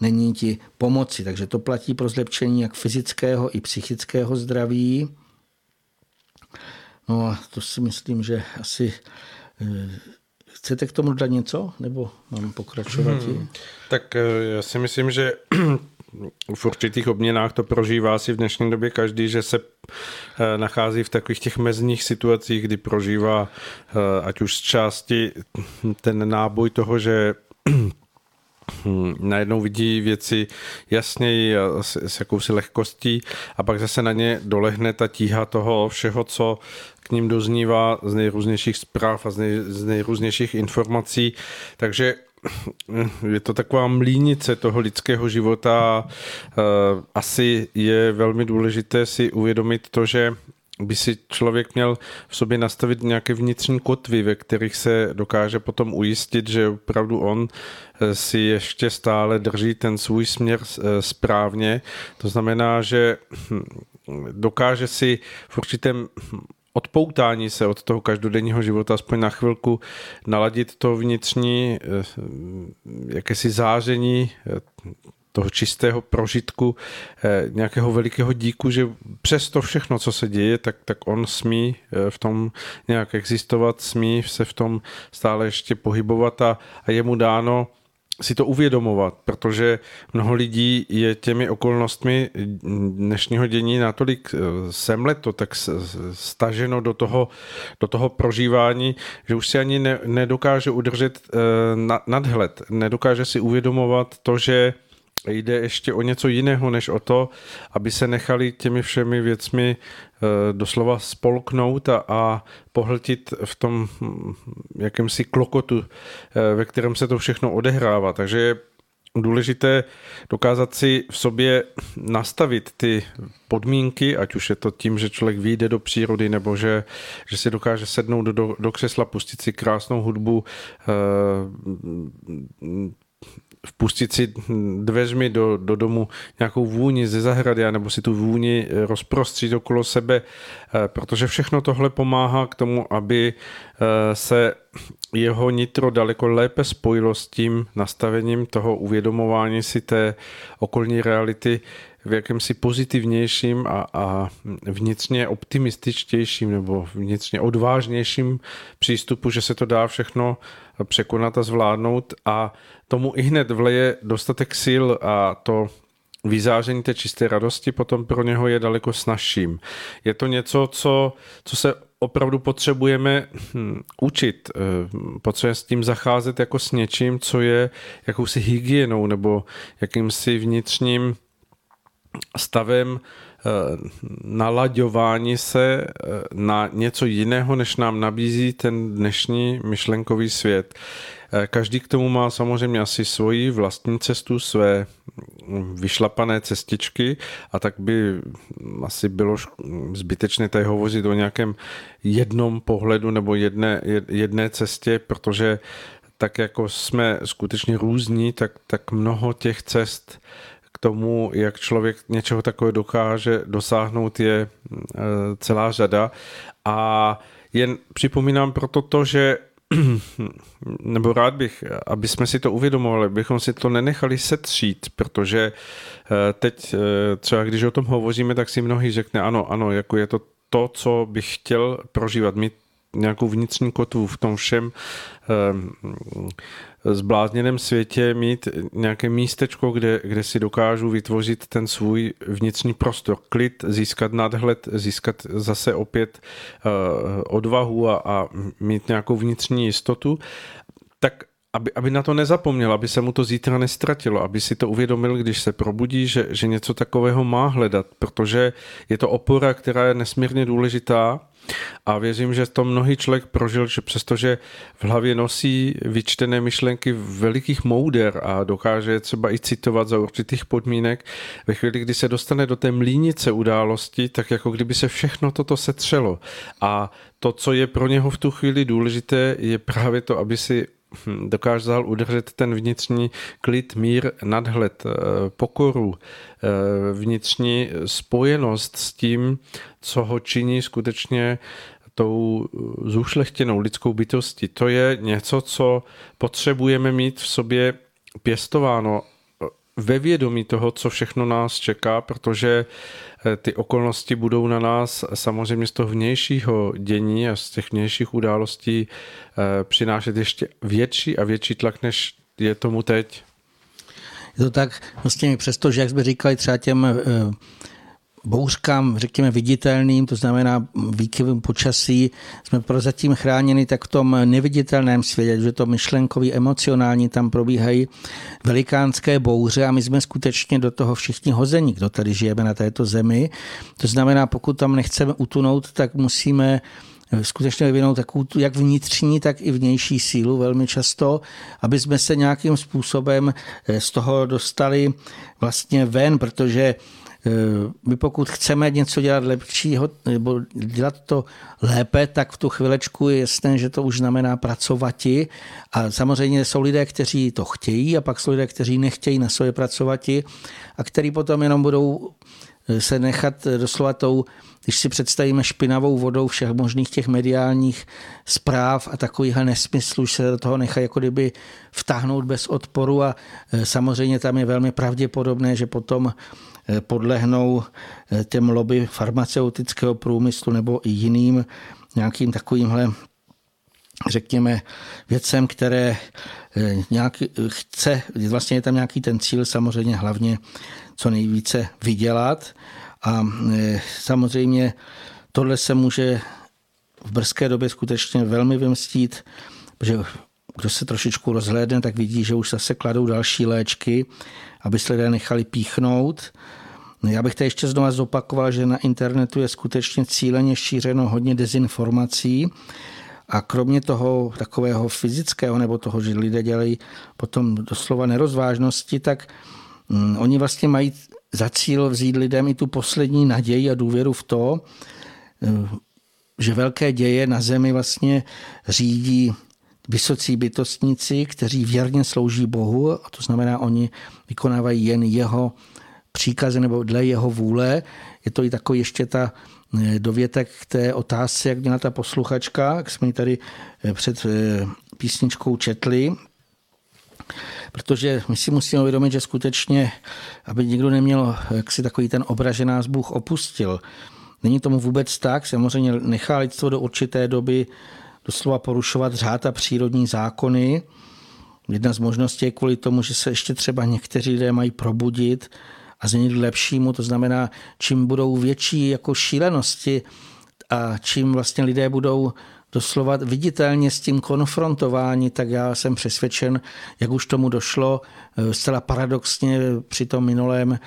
není ti pomoci. Takže to platí pro zlepšení jak fyzického i psychického zdraví. No a to si myslím, že asi eh, Chcete k tomu dát něco, nebo mám pokračovat? Hmm. Tak eh, já si myslím, že <clears throat> v určitých obměnách to prožívá si v dnešní době každý, že se nachází v takových těch mezních situacích, kdy prožívá ať už z části ten náboj toho, že <clears throat> najednou vidí věci jasněji a s, s jakousi lehkostí a pak zase na ně dolehne ta tíha toho všeho, co k ním doznívá z nejrůznějších zpráv a z, nej, z nejrůznějších informací. Takže je to taková mlínice toho lidského života. Asi je velmi důležité si uvědomit to, že by si člověk měl v sobě nastavit nějaké vnitřní kotvy, ve kterých se dokáže potom ujistit, že opravdu on eh, si ještě stále drží ten svůj směr eh, správně. To znamená, že hm, dokáže si v určitém odpoutání se od toho každodenního života, aspoň na chvilku naladit to vnitřní eh, jakési záření eh, toho čistého prožitku, eh, nějakého velikého díku, že přes to všechno, co se děje, tak, tak on smí v tom nějak existovat, smí se v tom stále ještě pohybovat a, a je mu dáno si to uvědomovat, protože mnoho lidí je těmi okolnostmi dnešního dění natolik eh, semleto, tak staženo do toho, do toho prožívání, že už si ani ne, nedokáže udržet eh, nadhled, nedokáže si uvědomovat to, že jde ještě o něco jiného, než o to, aby se nechali těmi všemi věcmi doslova spolknout a, a pohltit v tom hm, jakémsi klokotu, eh, ve kterém se to všechno odehrává. Takže je důležité dokázat si v sobě nastavit ty podmínky, ať už je to tím, že člověk vyjde do přírody, nebo že, že si dokáže sednout do, do křesla, pustit si krásnou hudbu, eh, vpustit si dveřmi do, do domu nějakou vůni ze zahrady, nebo si tu vůni eh, rozprostřít okolo sebe, eh, protože všechno tohle pomáhá k tomu, aby eh, se jeho nitro daleko lépe spojilo s tím nastavením toho uvědomování si té okolní reality v jakémsi pozitivnějším a, a vnitřně optimističtějším nebo vnitřně odvážnějším přístupu, že se to dá všechno překonat a zvládnout a tomu i hned vleje dostatek sil a to vyzáření té čisté radosti potom pro něho je daleko snažším. Je to něco, co, co se opravdu potřebujeme hm, učit, eh, potřebujeme s tím zacházet jako s něčím, co je jakousi hygienou nebo jakýmsi vnitřním stavem eh, nalaďování se eh, na něco jiného, než nám nabízí ten dnešní myšlenkový svět. Eh, každý k tomu má samozřejmě asi svoji vlastní cestu, své vyšlapané cestičky a tak by asi bylo zbytečné tady hovořit o nějakém jednom pohledu nebo jedné, jedné cestě, protože tak jako jsme skutečně různí, tak, tak mnoho těch cest tomu, jak člověk něčeho takového dokáže dosáhnout, je celá řada. A jen připomínám proto to, že <clears throat> nebo rád bych, aby jsme si to uvědomovali, bychom si to nenechali setřít, protože eh, teď eh, třeba když o tom hovoříme, tak si mnohý řekne, ano, ano, jako je to to, co bych chtěl prožívat, mít nějakou vnitřní kotvu v tom všem eh, zblázněném světě mít nějaké místečko, kde, kde si dokážu vytvořit ten svůj vnitřní prostor, klid, získat nadhled, získat zase opět uh, odvahu a, a mít nějakou vnitřní jistotu, tak aby, aby na to nezapomněl, aby se mu to zítra nestratilo, aby si to uvědomil, když se probudí, že, že něco takového má hledat, protože je to opora, která je nesmírně důležitá a věřím, že to mnohý člověk prožil, že přestože v hlavě nosí vyčtené myšlenky velikých mouder a dokáže je třeba i citovat za určitých podmínek, ve chvíli, kdy se dostane do té mlínice události, tak jako kdyby se všechno toto setřelo. A to, co je pro něho v tu chvíli důležité, je právě to, aby si dokázal udržet ten vnitřní klid, mír, nadhled, eh, pokoru, eh, vnitřní spojenost s tím, co ho činí skutečně tou zúšlechtěnou lidskou bytostí. To je něco, co potřebujeme mít v sobě pěstováno ve vědomí toho, co všechno nás čeká, protože eh, ty okolnosti budou na nás samozřejmě z toho vnějšího dění a z těch vnějších událostí eh, přinášet ještě větší a větší tlak, než je tomu teď. Je to tak, vlastně přesto, že jak jsme říkali třeba těm eh, bouřkám, řekněme, viditelným, to znamená výkyvům počasí, jsme prozatím chráněni tak v tom neviditelném světě, že to myšlenkový, emocionální, tam probíhají velikánské bouře a my jsme skutečně do toho všichni hození, kdo tady žijeme na této zemi. To znamená, pokud tam nechceme utunout, tak musíme skutečně vyvinout takovou jak vnitřní, tak i vnější sílu velmi často, aby jsme se nějakým způsobem z toho dostali vlastně ven, protože Eh, my pokud chceme něco dělat lepšího nebo dělat to lépe, tak v tu chvilečku je jasné, že to už znamená pracovati. A samozřejmě jsou lidé, kteří to chtějí a pak jsou lidé, kteří nechtějí na sobě pracovati a který potom jenom budou eh, se nechat doslova tou, když si představíme špinavou vodou všech možných těch mediálních zpráv a takovýchhle nesmyslů, že se do toho nechají jako kdyby vtáhnout bez odporu a eh, samozřejmě tam je velmi pravděpodobné, že potom Eh, podlehnou eh, těm lobby farmaceutického průmyslu nebo i jiným nějakým takovýmhle řekněme, věcem, které eh, nějak chce, vlastně je tam nějaký ten cíl samozřejmě hlavně co nejvíce vydělat. A samozřejmě tohle se může v brzké době skutečně velmi vymstít, protože kdo se trošičku rozhlédne, tak vidí, že už zase kladou další léčky, aby se lidé nechali píchnout. No, já bych to ještě znovu zopakoval, že na internetu je skutečně cíleně šířeno hodně dezinformací. A kromě toho takového fyzického nebo toho, že lidé dělají potom doslova nerozvážnosti, tak oni vlastně mají za cíl vzít lidem i tu poslední naději a důvěru v to, eh, že velké děje na zemi vlastně řídí vysocí bytostníci, kteří věrně slouží Bohu, a to znamená, oni vykonávají jen jeho příkazy nebo dle jeho vůle. Je to i takový ještě ta eh, dovětek k té otázce, jak měla ta posluchačka, jak jsme ji tady eh, před písničkou četli, protože my si musíme uvědomit, že skutečně, aby nikdo neměl jaksi takový ten obraz, že nás Bůh opustil. Není tomu vůbec tak, samozřejmě nechá lidstvo do určité doby doslova porušovat řád a přírodní zákony. Jedna z možností je kvůli tomu, že se ještě třeba někteří lidé mají probudit, a změnit k lepšímu. To znamená, čím budou větší jako šílenosti a čím vlastně lidé budou doslova viditelně s tím konfrontováni, tak já jsem přesvědčen, jak už tomu došlo eh, zcela paradoxně při tom minulém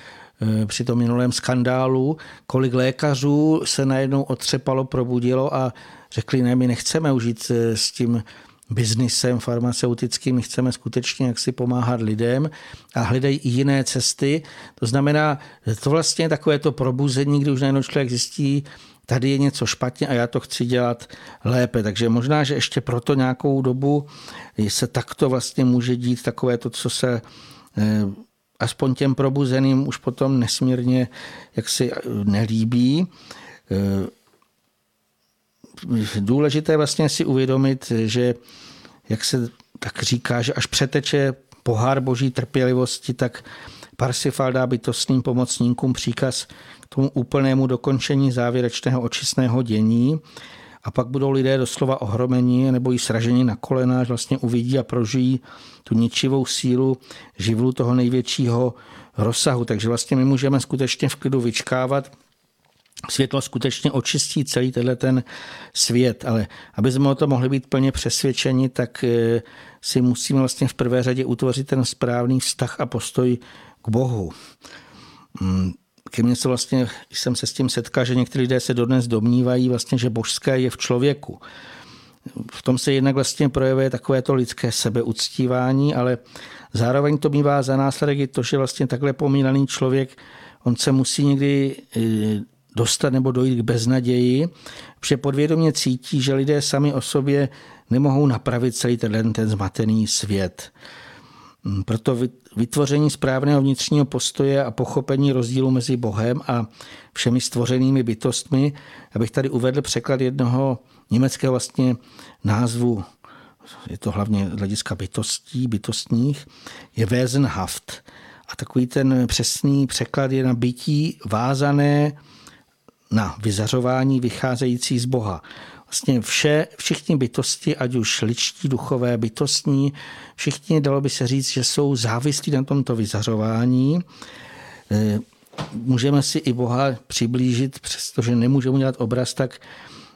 eh, při tom minulém skandálu, kolik lékařů se najednou otřepalo, probudilo a řekli, ne, my nechceme užít eh, s tím biznisem farmaceutickým, my chceme skutečně jak si pomáhat lidem a hledají i jiné cesty. To znamená, to vlastně je takové to probuzení, kdy už najednou člověk zjistí, tady je něco špatně a já to chci dělat lépe. Takže možná, že ještě proto nějakou dobu se takto vlastně může dít takové to, co se eh, aspoň těm probuzeným už potom nesmírně jaksi nelíbí. Eh, důležité vlastně si uvědomit, že jak se tak říká, že až přeteče pohár boží trpělivosti, tak Parsifal dá bytostným pomocníkům příkaz tomu úplnému dokončení závěrečného očistného dění a pak budou lidé doslova ohromeni nebo i sraženi na kolena, že vlastně uvidí a prožijí tu ničivou sílu živlu toho největšího rozsahu. Takže vlastně my můžeme skutečně v klidu vyčkávat, světlo skutečně očistí celý tenhle ten svět, ale aby jsme o to mohli být plně přesvědčeni, tak eh, si musíme vlastně v prvé řadě utvořit ten správný vztah a postoj k Bohu. Ke mně se vlastně, jsem se s tím setkal, že někteří lidé se dodnes domnívají vlastně, že božské je v člověku. V tom se jednak vlastně projevuje takové to lidské sebeuctívání, ale zároveň to bývá za následek i to, že vlastně takhle pomínaný člověk, on se musí někdy eh, dostat nebo dojít k beznaději, protože podvědomě cítí, že lidé sami o sobě nemohou napravit celý ten, ten zmatený svět. Mm, proto vytvoření správného vnitřního postoje a pochopení rozdílu mezi Bohem a všemi stvořenými bytostmi, abych tady uvedl překlad jednoho německého vlastně názvu, je to hlavně hlediska bytostí, bytostních, je Wesenhaft. A takový ten přesný překlad je na bytí vázané na vyzařování vycházející z Boha. Vlastně vše, všichni bytosti, ať už ličtí, duchové, bytostní, všichni, dalo by se říct, že jsou závislí na tomto vyzařování. E, můžeme si i Boha přiblížit, přestože nemůžeme dělat obraz, tak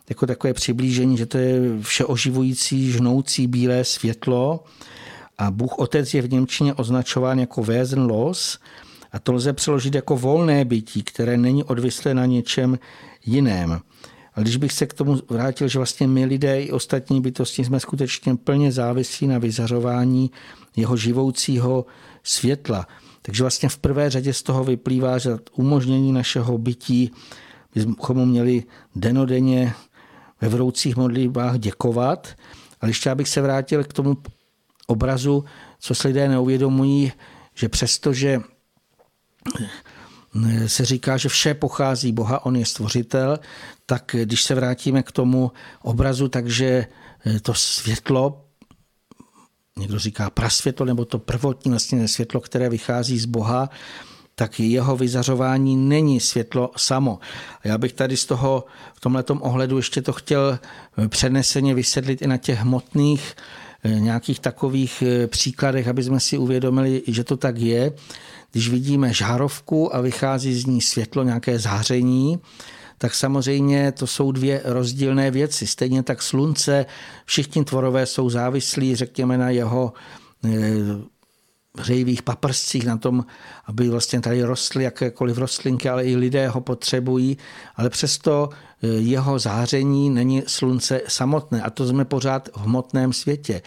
jako takové přiblížení, že to je všeoživující, žnoucí bílé světlo a Bůh Otec je v Němčině označován jako Wesen los, a to lze přeložit jako volné bytí, které není odvislé na něčem jiném. A když bych se k tomu vrátil, že vlastně my lidé i ostatní bytosti jsme skutečně plně závislí na vyzařování jeho živoucího světla. Takže vlastně v prvé řadě z toho vyplývá, že umožnění našeho bytí bychom měli denodenně ve vroucích modlitbách děkovat. Ale ještě abych se vrátil k tomu obrazu, co se lidé neuvědomují, že přestože se říká, že vše pochází Boha, on je stvořitel, tak když se vrátíme k tomu obrazu, takže to světlo, někdo říká prasvětlo, nebo to prvotní vlastně světlo, které vychází z Boha, tak jeho vyzařování není světlo samo. Já bych tady z toho v tomto ohledu ještě to chtěl přeneseně vysvětlit i na těch hmotných nějakých takových příkladech, aby jsme si uvědomili, že to tak je když vidíme žárovku a vychází z ní světlo, nějaké záření, tak samozřejmě to jsou dvě rozdílné věci. Stejně tak slunce, všichni tvorové jsou závislí, řekněme, na jeho eh, hřejivých paprscích, na tom, aby vlastně tady rostly jakékoliv rostlinky, ale i lidé ho potřebují, ale přesto eh, jeho záření není slunce samotné a to jsme pořád v hmotném světě.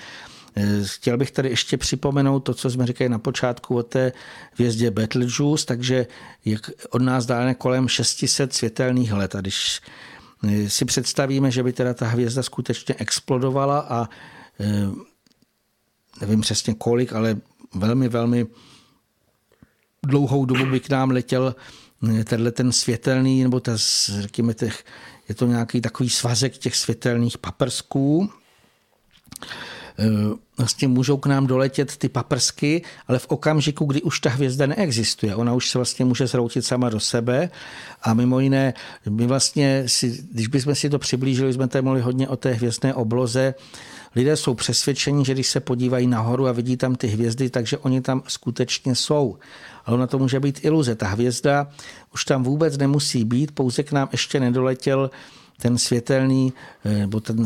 Eh, chtěl bych tady ještě připomenout to, co jsme říkali na počátku o té hvězdě Betelgeuse, takže jak od nás dále kolem 600 světelných let. A když eh, si představíme, že by teda ta hvězda skutečně explodovala a eh, nevím přesně kolik, ale velmi, velmi dlouhou dobu by k nám letěl tenhle ten světelný, nebo ta, řekněme, těch, je to nějaký takový svazek těch světelných paprsků, vlastně můžou k nám doletět ty paprsky, ale v okamžiku, kdy už ta hvězda neexistuje, ona už se vlastně může zroutit sama do sebe a mimo jiné, my vlastně, si, když bychom si to přiblížili, jsme tady mohli hodně o té hvězdné obloze, lidé jsou přesvědčeni, že když se podívají nahoru a vidí tam ty hvězdy, takže oni tam skutečně jsou. Ale ona to může být iluze. Ta hvězda už tam vůbec nemusí být, pouze k nám ještě nedoletěl ten světelný, eh, nebo ten,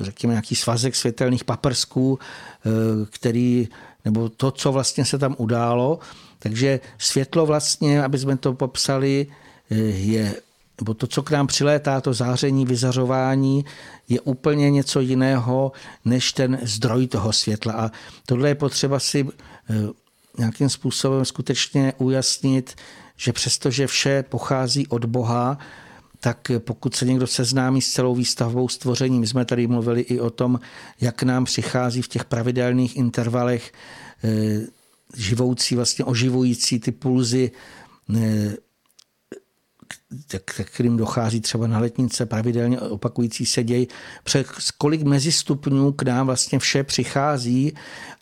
řekněme, nějaký svazek světelných paprsků, eh, který, nebo to, co vlastně se tam událo. Takže světlo vlastně, aby jsme to popsali, eh, je nebo to, co k nám přilétá, to záření, vyzařování, je úplně něco jiného než ten zdroj toho světla. A tohle je potřeba si nějakým způsobem skutečně ujasnit, že přestože vše pochází od Boha, tak pokud se někdo seznámí s celou výstavbou stvoření, my jsme tady mluvili i o tom, jak nám přichází v těch pravidelných intervalech eh, živoucí, vlastně oživující ty pulzy eh, kterým dochází třeba na letnice, pravidelně opakující se děj, přes kolik mezistupňů k nám vlastně vše přichází,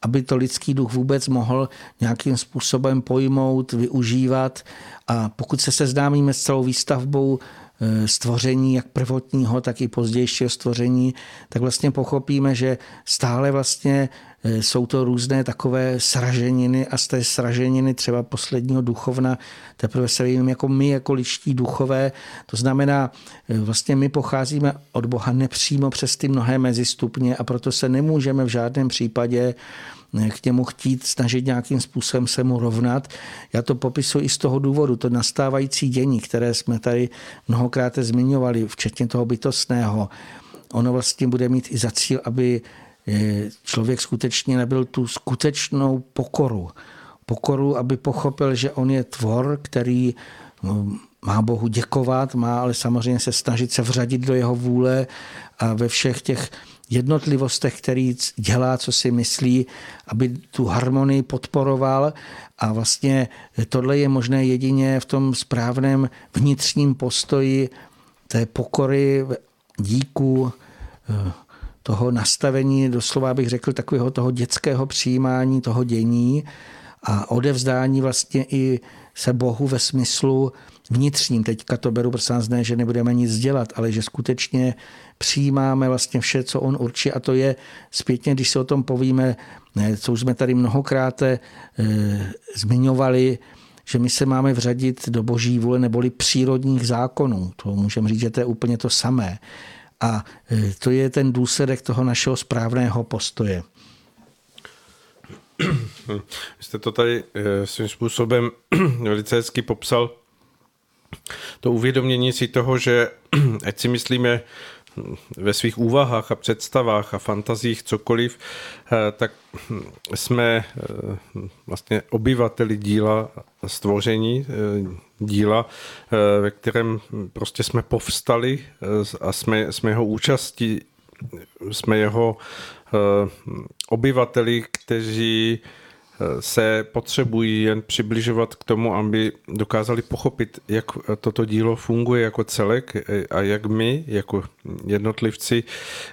aby to lidský duch vůbec mohl nějakým způsobem pojmout, využívat. A pokud se seznámíme s celou výstavbou stvoření, jak prvotního, tak i pozdějšího stvoření, tak vlastně pochopíme, že stále vlastně eh, jsou to různé takové sraženiny a z té sraženiny třeba posledního duchovna teprve se víme jako my, jako ličtí duchové. To znamená, eh, vlastně my pocházíme od Boha nepřímo přes ty mnohé mezistupně a proto se nemůžeme v žádném případě k němu chtít snažit nějakým způsobem se mu rovnat. Já to popisuji i z toho důvodu, to nastávající dění, které jsme tady mnohokrát zmiňovali, včetně toho bytostného, ono vlastně bude mít i za cíl, aby eh, člověk skutečně nebyl tu skutečnou pokoru. Pokoru, aby pochopil, že on je tvor, který no, má Bohu děkovat, má ale samozřejmě se snažit se vřadit do jeho vůle a ve všech těch jednotlivostech, který dělá, co si myslí, aby tu harmonii podporoval a vlastně tohle je možné jedině v tom správném vnitřním postoji té pokory, díku, eh, toho nastavení, doslova bych řekl, takového toho dětského přijímání toho dění a odevzdání vlastně i se Bohu ve smyslu vnitřním. Teďka to beru, prosím ne, že nebudeme nic dělat, ale že skutečně přijímáme vlastně vše, co on určí a to je zpětně, když se o tom povíme, co už jsme tady mnohokrát e, zmiňovali, že my se máme vřadit do boží vůle neboli přírodních zákonů. To můžeme říct, že to je úplně to samé. A e, to je ten důsledek toho našeho správného postoje. Vy jste to tady e, svým způsobem <clears throat> velice hezky popsal. To uvědomění si toho, že <clears throat> ať si myslíme ve svých úvahách a představách a fantazích cokoliv, eh, tak jsme eh, vlastně obyvateli díla stvoření, eh, díla, ve kterém prostě jsme povstali a jsme, jsme jeho účastí, jsme jeho obyvateli, kteří se potřebují jen přibližovat k tomu, aby dokázali pochopit, jak toto dílo funguje jako celek a jak my, jako jednotlivci,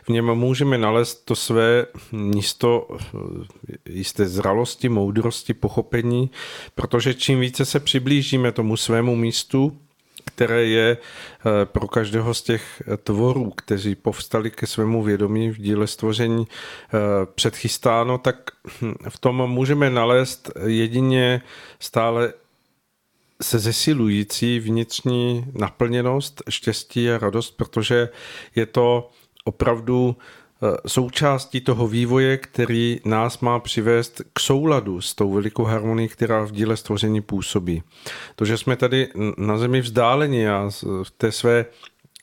v něm můžeme nalézt to své místo jisté zralosti, moudrosti, pochopení, protože čím více se přiblížíme tomu svému místu, které je eh, pro každého z těch eh, tvorů, kteří povstali ke svému vědomí v díle stvoření eh, předchystáno, tak hm, v tom můžeme nalézt jedině stále se zesilující vnitřní naplněnost, štěstí a radost, protože je to opravdu součástí toho vývoje, který nás má přivést k souladu s tou velikou harmonií, která v díle stvoření působí. To, že jsme tady na zemi vzdáleni a v té své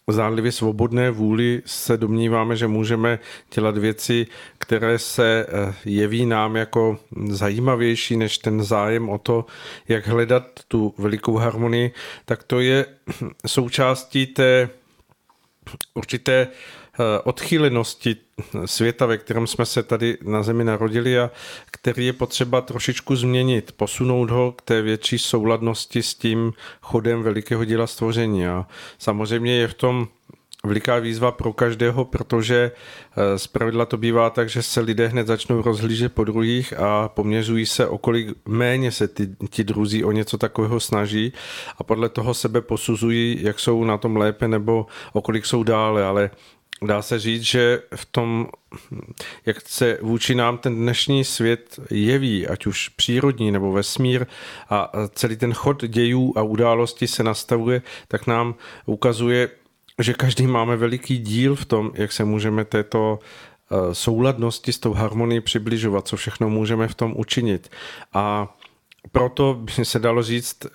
zádlivě svobodné vůli se domníváme, že můžeme dělat věci, které se eh, jeví nám jako zajímavější než ten zájem o to, jak hledat tu velikou harmonii, tak to je <clears throat> součástí té určité Eh, odchýlenosti světa, ve kterém jsme se tady na Zemi narodili a který je potřeba trošičku změnit, posunout ho k té větší souladnosti s tím chodem velikého díla stvoření. A samozřejmě je v tom veliká výzva pro každého, protože eh, z pravidla to bývá tak, že se lidé hned začnou rozhlížet po druhých a poměřují se, o kolik méně se ty, ti druzí o něco takového snaží a podle toho sebe posuzují, jak jsou na tom lépe nebo o kolik jsou dále, ale dá se říct, že v tom, jak se vůči nám ten dnešní svět jeví, ať už přírodní nebo vesmír a celý ten chod dějů a událostí se nastavuje, tak nám ukazuje, že každý máme veliký díl v tom, jak se můžeme této eh, souladnosti s tou harmonií přibližovat, co všechno můžeme v tom učinit. A proto by se dalo říct eh,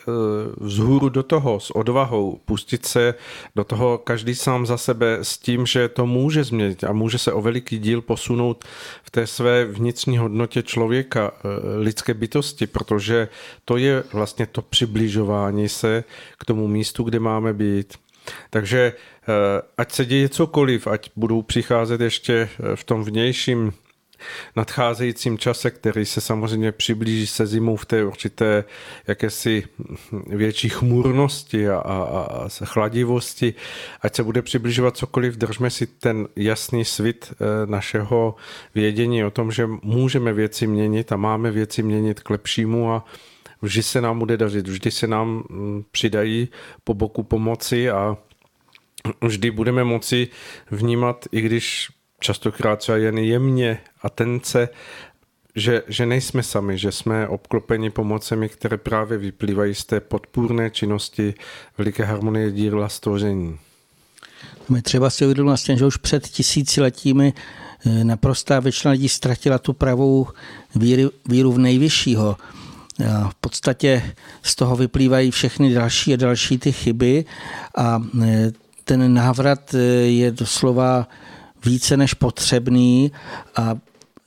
vzhůru do toho, s odvahou, pustit se do toho každý sám za sebe s tím, že to může změnit a může se o veliký díl posunout v té své vnitřní hodnotě člověka, eh, lidské bytosti, protože to je vlastně to přibližování se k tomu místu, kde máme být. Takže ať se děje cokoliv, ať budou přicházet ještě v tom vnějším nadcházejícím čase, který se samozřejmě přiblíží se zimou v té určité jakési větší chmurnosti a, a, a chladivosti, ať se bude přibližovat cokoliv, držme si ten jasný svit eh, našeho vědění o tom, že můžeme věci měnit a máme věci měnit k lepšímu a vždy se nám bude dařit, vždy se nám mm, přidají po boku pomoci a vždy budeme moci vnímat, i když častokrát třeba jen jemně a tence, že, že nejsme sami, že jsme obklopeni pomocemi, které právě vyplývají z té podpůrné činnosti Veliké harmonie díla stvoření. My třeba si uvědomili vlastně, že už před tisíciletími eh, naprostá většina lidí ztratila tu pravou víru, víru v nejvyššího. A v podstatě z toho vyplývají všechny další a další ty chyby a eh, ten návrat eh, je doslova více než potřebný a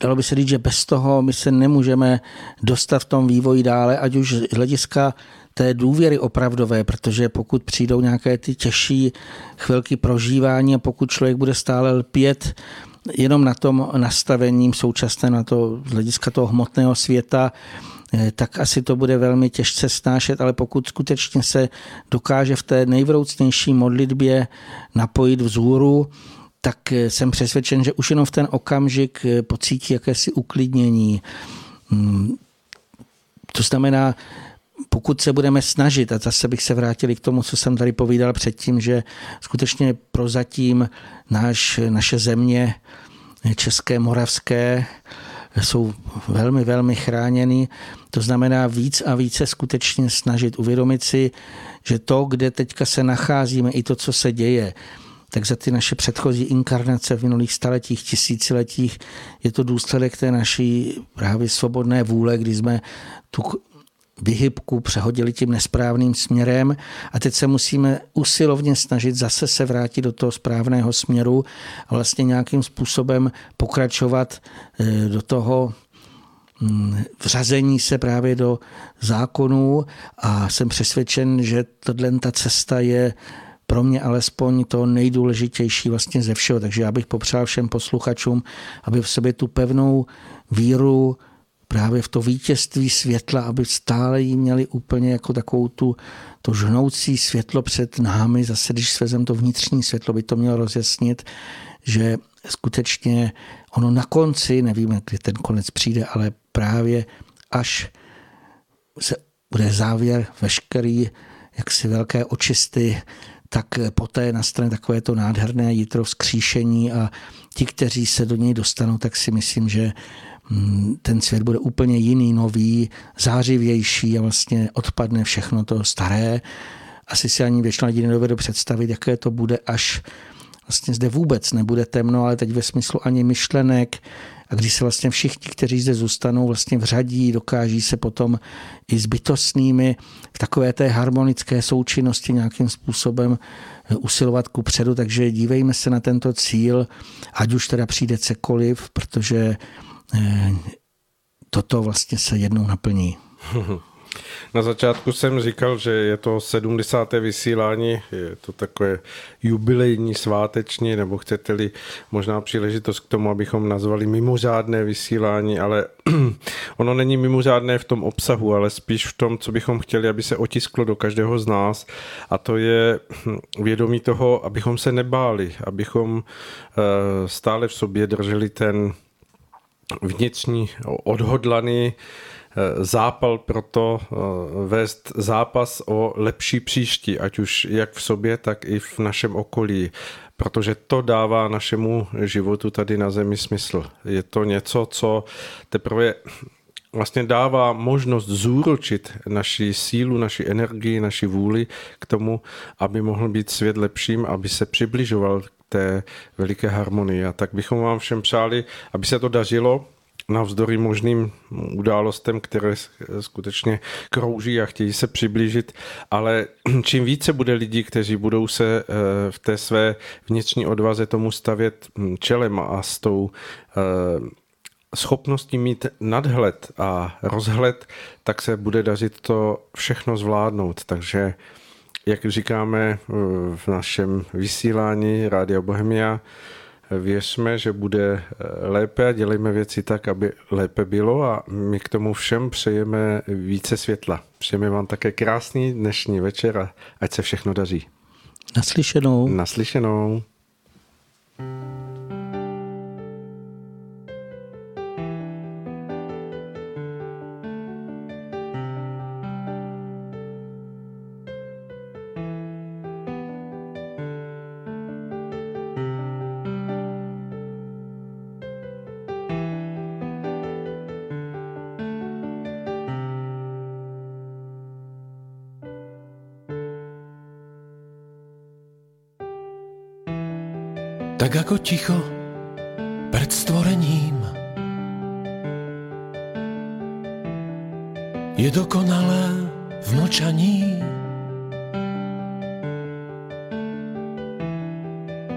dalo by se říct, že bez toho my se nemůžeme dostat v tom vývoji dále, ať už z hlediska té důvěry opravdové, protože pokud přijdou nějaké ty těžší chvilky prožívání a pokud člověk bude stále lpět jenom na tom nastavením současné, na to z hlediska toho hmotného světa, eh, tak asi to bude velmi těžce snášet, ale pokud skutečně se dokáže v té nejvroucnější modlitbě napojit vzhůru, tak eh, jsem přesvědčen, že už jenom v ten okamžik eh, pocítí jakési uklidnění. Hmm. To znamená, pokud se budeme snažit, a zase bych se vrátil k tomu, co jsem tady povídal předtím, že skutečně prozatím náš, naše země, české, moravské, jsou velmi, velmi chráněny. To znamená víc a více skutečně snažit uvědomit si, že to, kde teďka se nacházíme, i to, co se děje, tak za ty naše předchozí inkarnace v minulých staletích, tisíciletích je to důsledek té naší právě svobodné vůle, kdy jsme tu vyhybku přehodili tím nesprávným směrem. A teď se musíme usilovně snažit zase se vrátit do toho správného směru a vlastně nějakým způsobem pokračovat eh, do toho hm, vřazení se právě do zákonů. A jsem přesvědčen, že tohle ta cesta je pro mě alespoň to nejdůležitější vlastně ze všeho. Takže já bych popřál všem posluchačům, aby v sobě tu pevnou víru právě v to vítězství světla, aby stále jí měli úplně jako takovou tu to žhnoucí světlo před námi, zase když svezem to vnitřní světlo, by to mělo rozjasnit, že skutečně ono na konci, nevíme, kdy ten konec přijde, ale právě až se bude závěr veškerý jaksi velké očisty tak poté nastane takové to nádherné jitro vzkříšení a ti, kteří se do něj dostanou, tak si myslím, že mm, ten svět bude úplně jiný, nový, zářivější a vlastně odpadne všechno to staré. Asi si ani většina lidí nedovedu představit, jaké to bude, až vlastně zde vůbec nebude temno, ale teď ve smyslu ani myšlenek, a když se vlastně všichni, kteří zde zůstanou, vlastně vřadí, dokáží se potom i s bytostnými v takové té harmonické součinnosti nějakým způsobem eh, usilovat ku předu, takže dívejme se na tento cíl, ať už teda přijde cokoliv, protože eh, toto vlastně se jednou naplní. <laughs> Na začátku jsem říkal, že je to 70. vysílání, je to takové jubilejní, sváteční, nebo chcete-li možná příležitost k tomu, abychom nazvali mimořádné vysílání, ale <clears throat> ono není mimořádné v tom obsahu, ale spíš v tom, co bychom chtěli, aby se otisklo do každého z nás a to je hm, vědomí toho, abychom se nebáli, abychom eh, stále v sobě drželi ten vnitřní odhodlaný Eh, zápal pro to eh, vést zápas o lepší příští, ať už jak v sobě, tak i v našem okolí, protože to dává našemu životu tady na zemi smysl. Je to něco, co teprve vlastně dává možnost zúročit naši sílu, naši energii, naši vůli k tomu, aby mohl být svět lepším, aby se přibližoval k té veliké harmonii. A tak bychom vám všem přáli, aby se to dařilo, navzdory možným událostem, které skutečně krouží a chtějí se přiblížit, ale <clears throat> čím více bude lidí, kteří budou se eh, v té své vnitřní odvaze tomu stavět hm, čelem a s tou eh, schopností mít nadhled a rozhled, tak se bude dařit to všechno zvládnout. Takže jak říkáme v našem vysílání Rádia Bohemia, věřme, že bude lépe a dělejme věci tak, aby lépe bylo a my k tomu všem přejeme více světla. Přejeme vám také krásný dnešní večer a ať se všechno daří. Naslyšenou. Naslyšenou. Tak ako ticho pred stvorením. Je dokonalé v mlčaní.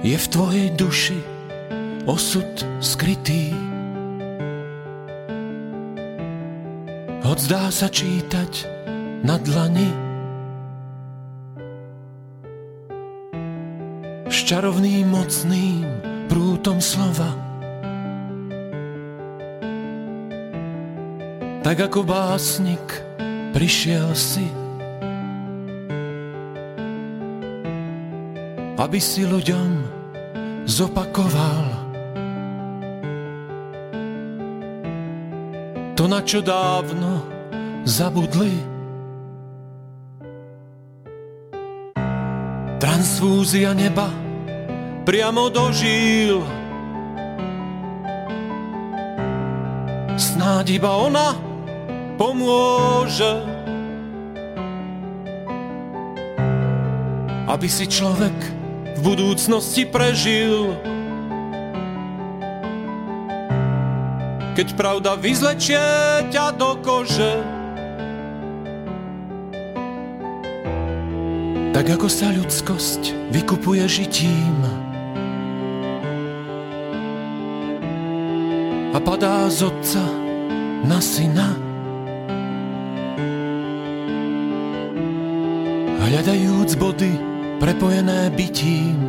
Je v tvojej duši osud skrytý. Hoď zdá sa čítať na dlani. Čarovným mocným prútom slova. Tak ako básnik prišiel si, aby si ľuďom zopakoval to, na čo dávno zabudli. Transfúzia neba priamo do žíl. Snáď iba ona pomôže, aby si človek v budúcnosti prežil. Keď pravda vyzlečie ťa do kože, tak ako sa ľudskosť vykupuje žitím padá z otca na syna. Hľadajúc body prepojené bytím.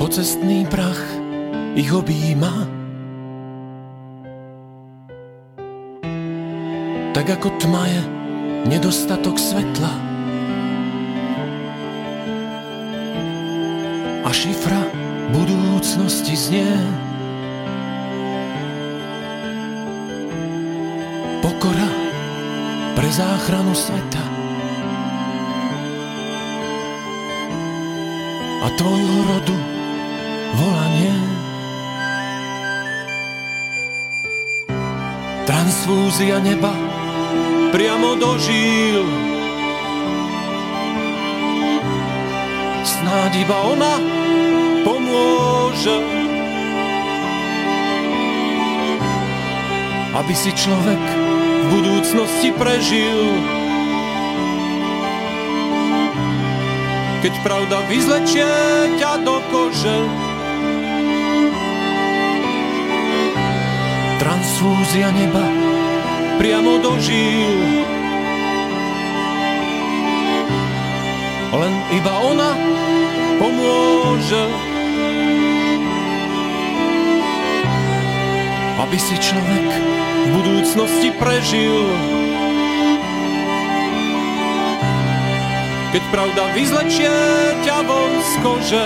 Pocestný prach ich objíma. Tak ako tma je nedostatok svetla. A šifra budúcnosti znie Pokora pre záchranu sveta a tvojho rodu volanie. Transfúzia neba priamo do žíl. Snáď iba ona pomôže, aby si človek v budúcnosti prežil. Keď pravda vyzlečie ťa do kože, transfúzia neba priamo do žíl. Len iba ona pomôže, aby si človek v budúcnosti prežil. Keď pravda vyzlečie ťa von z kože,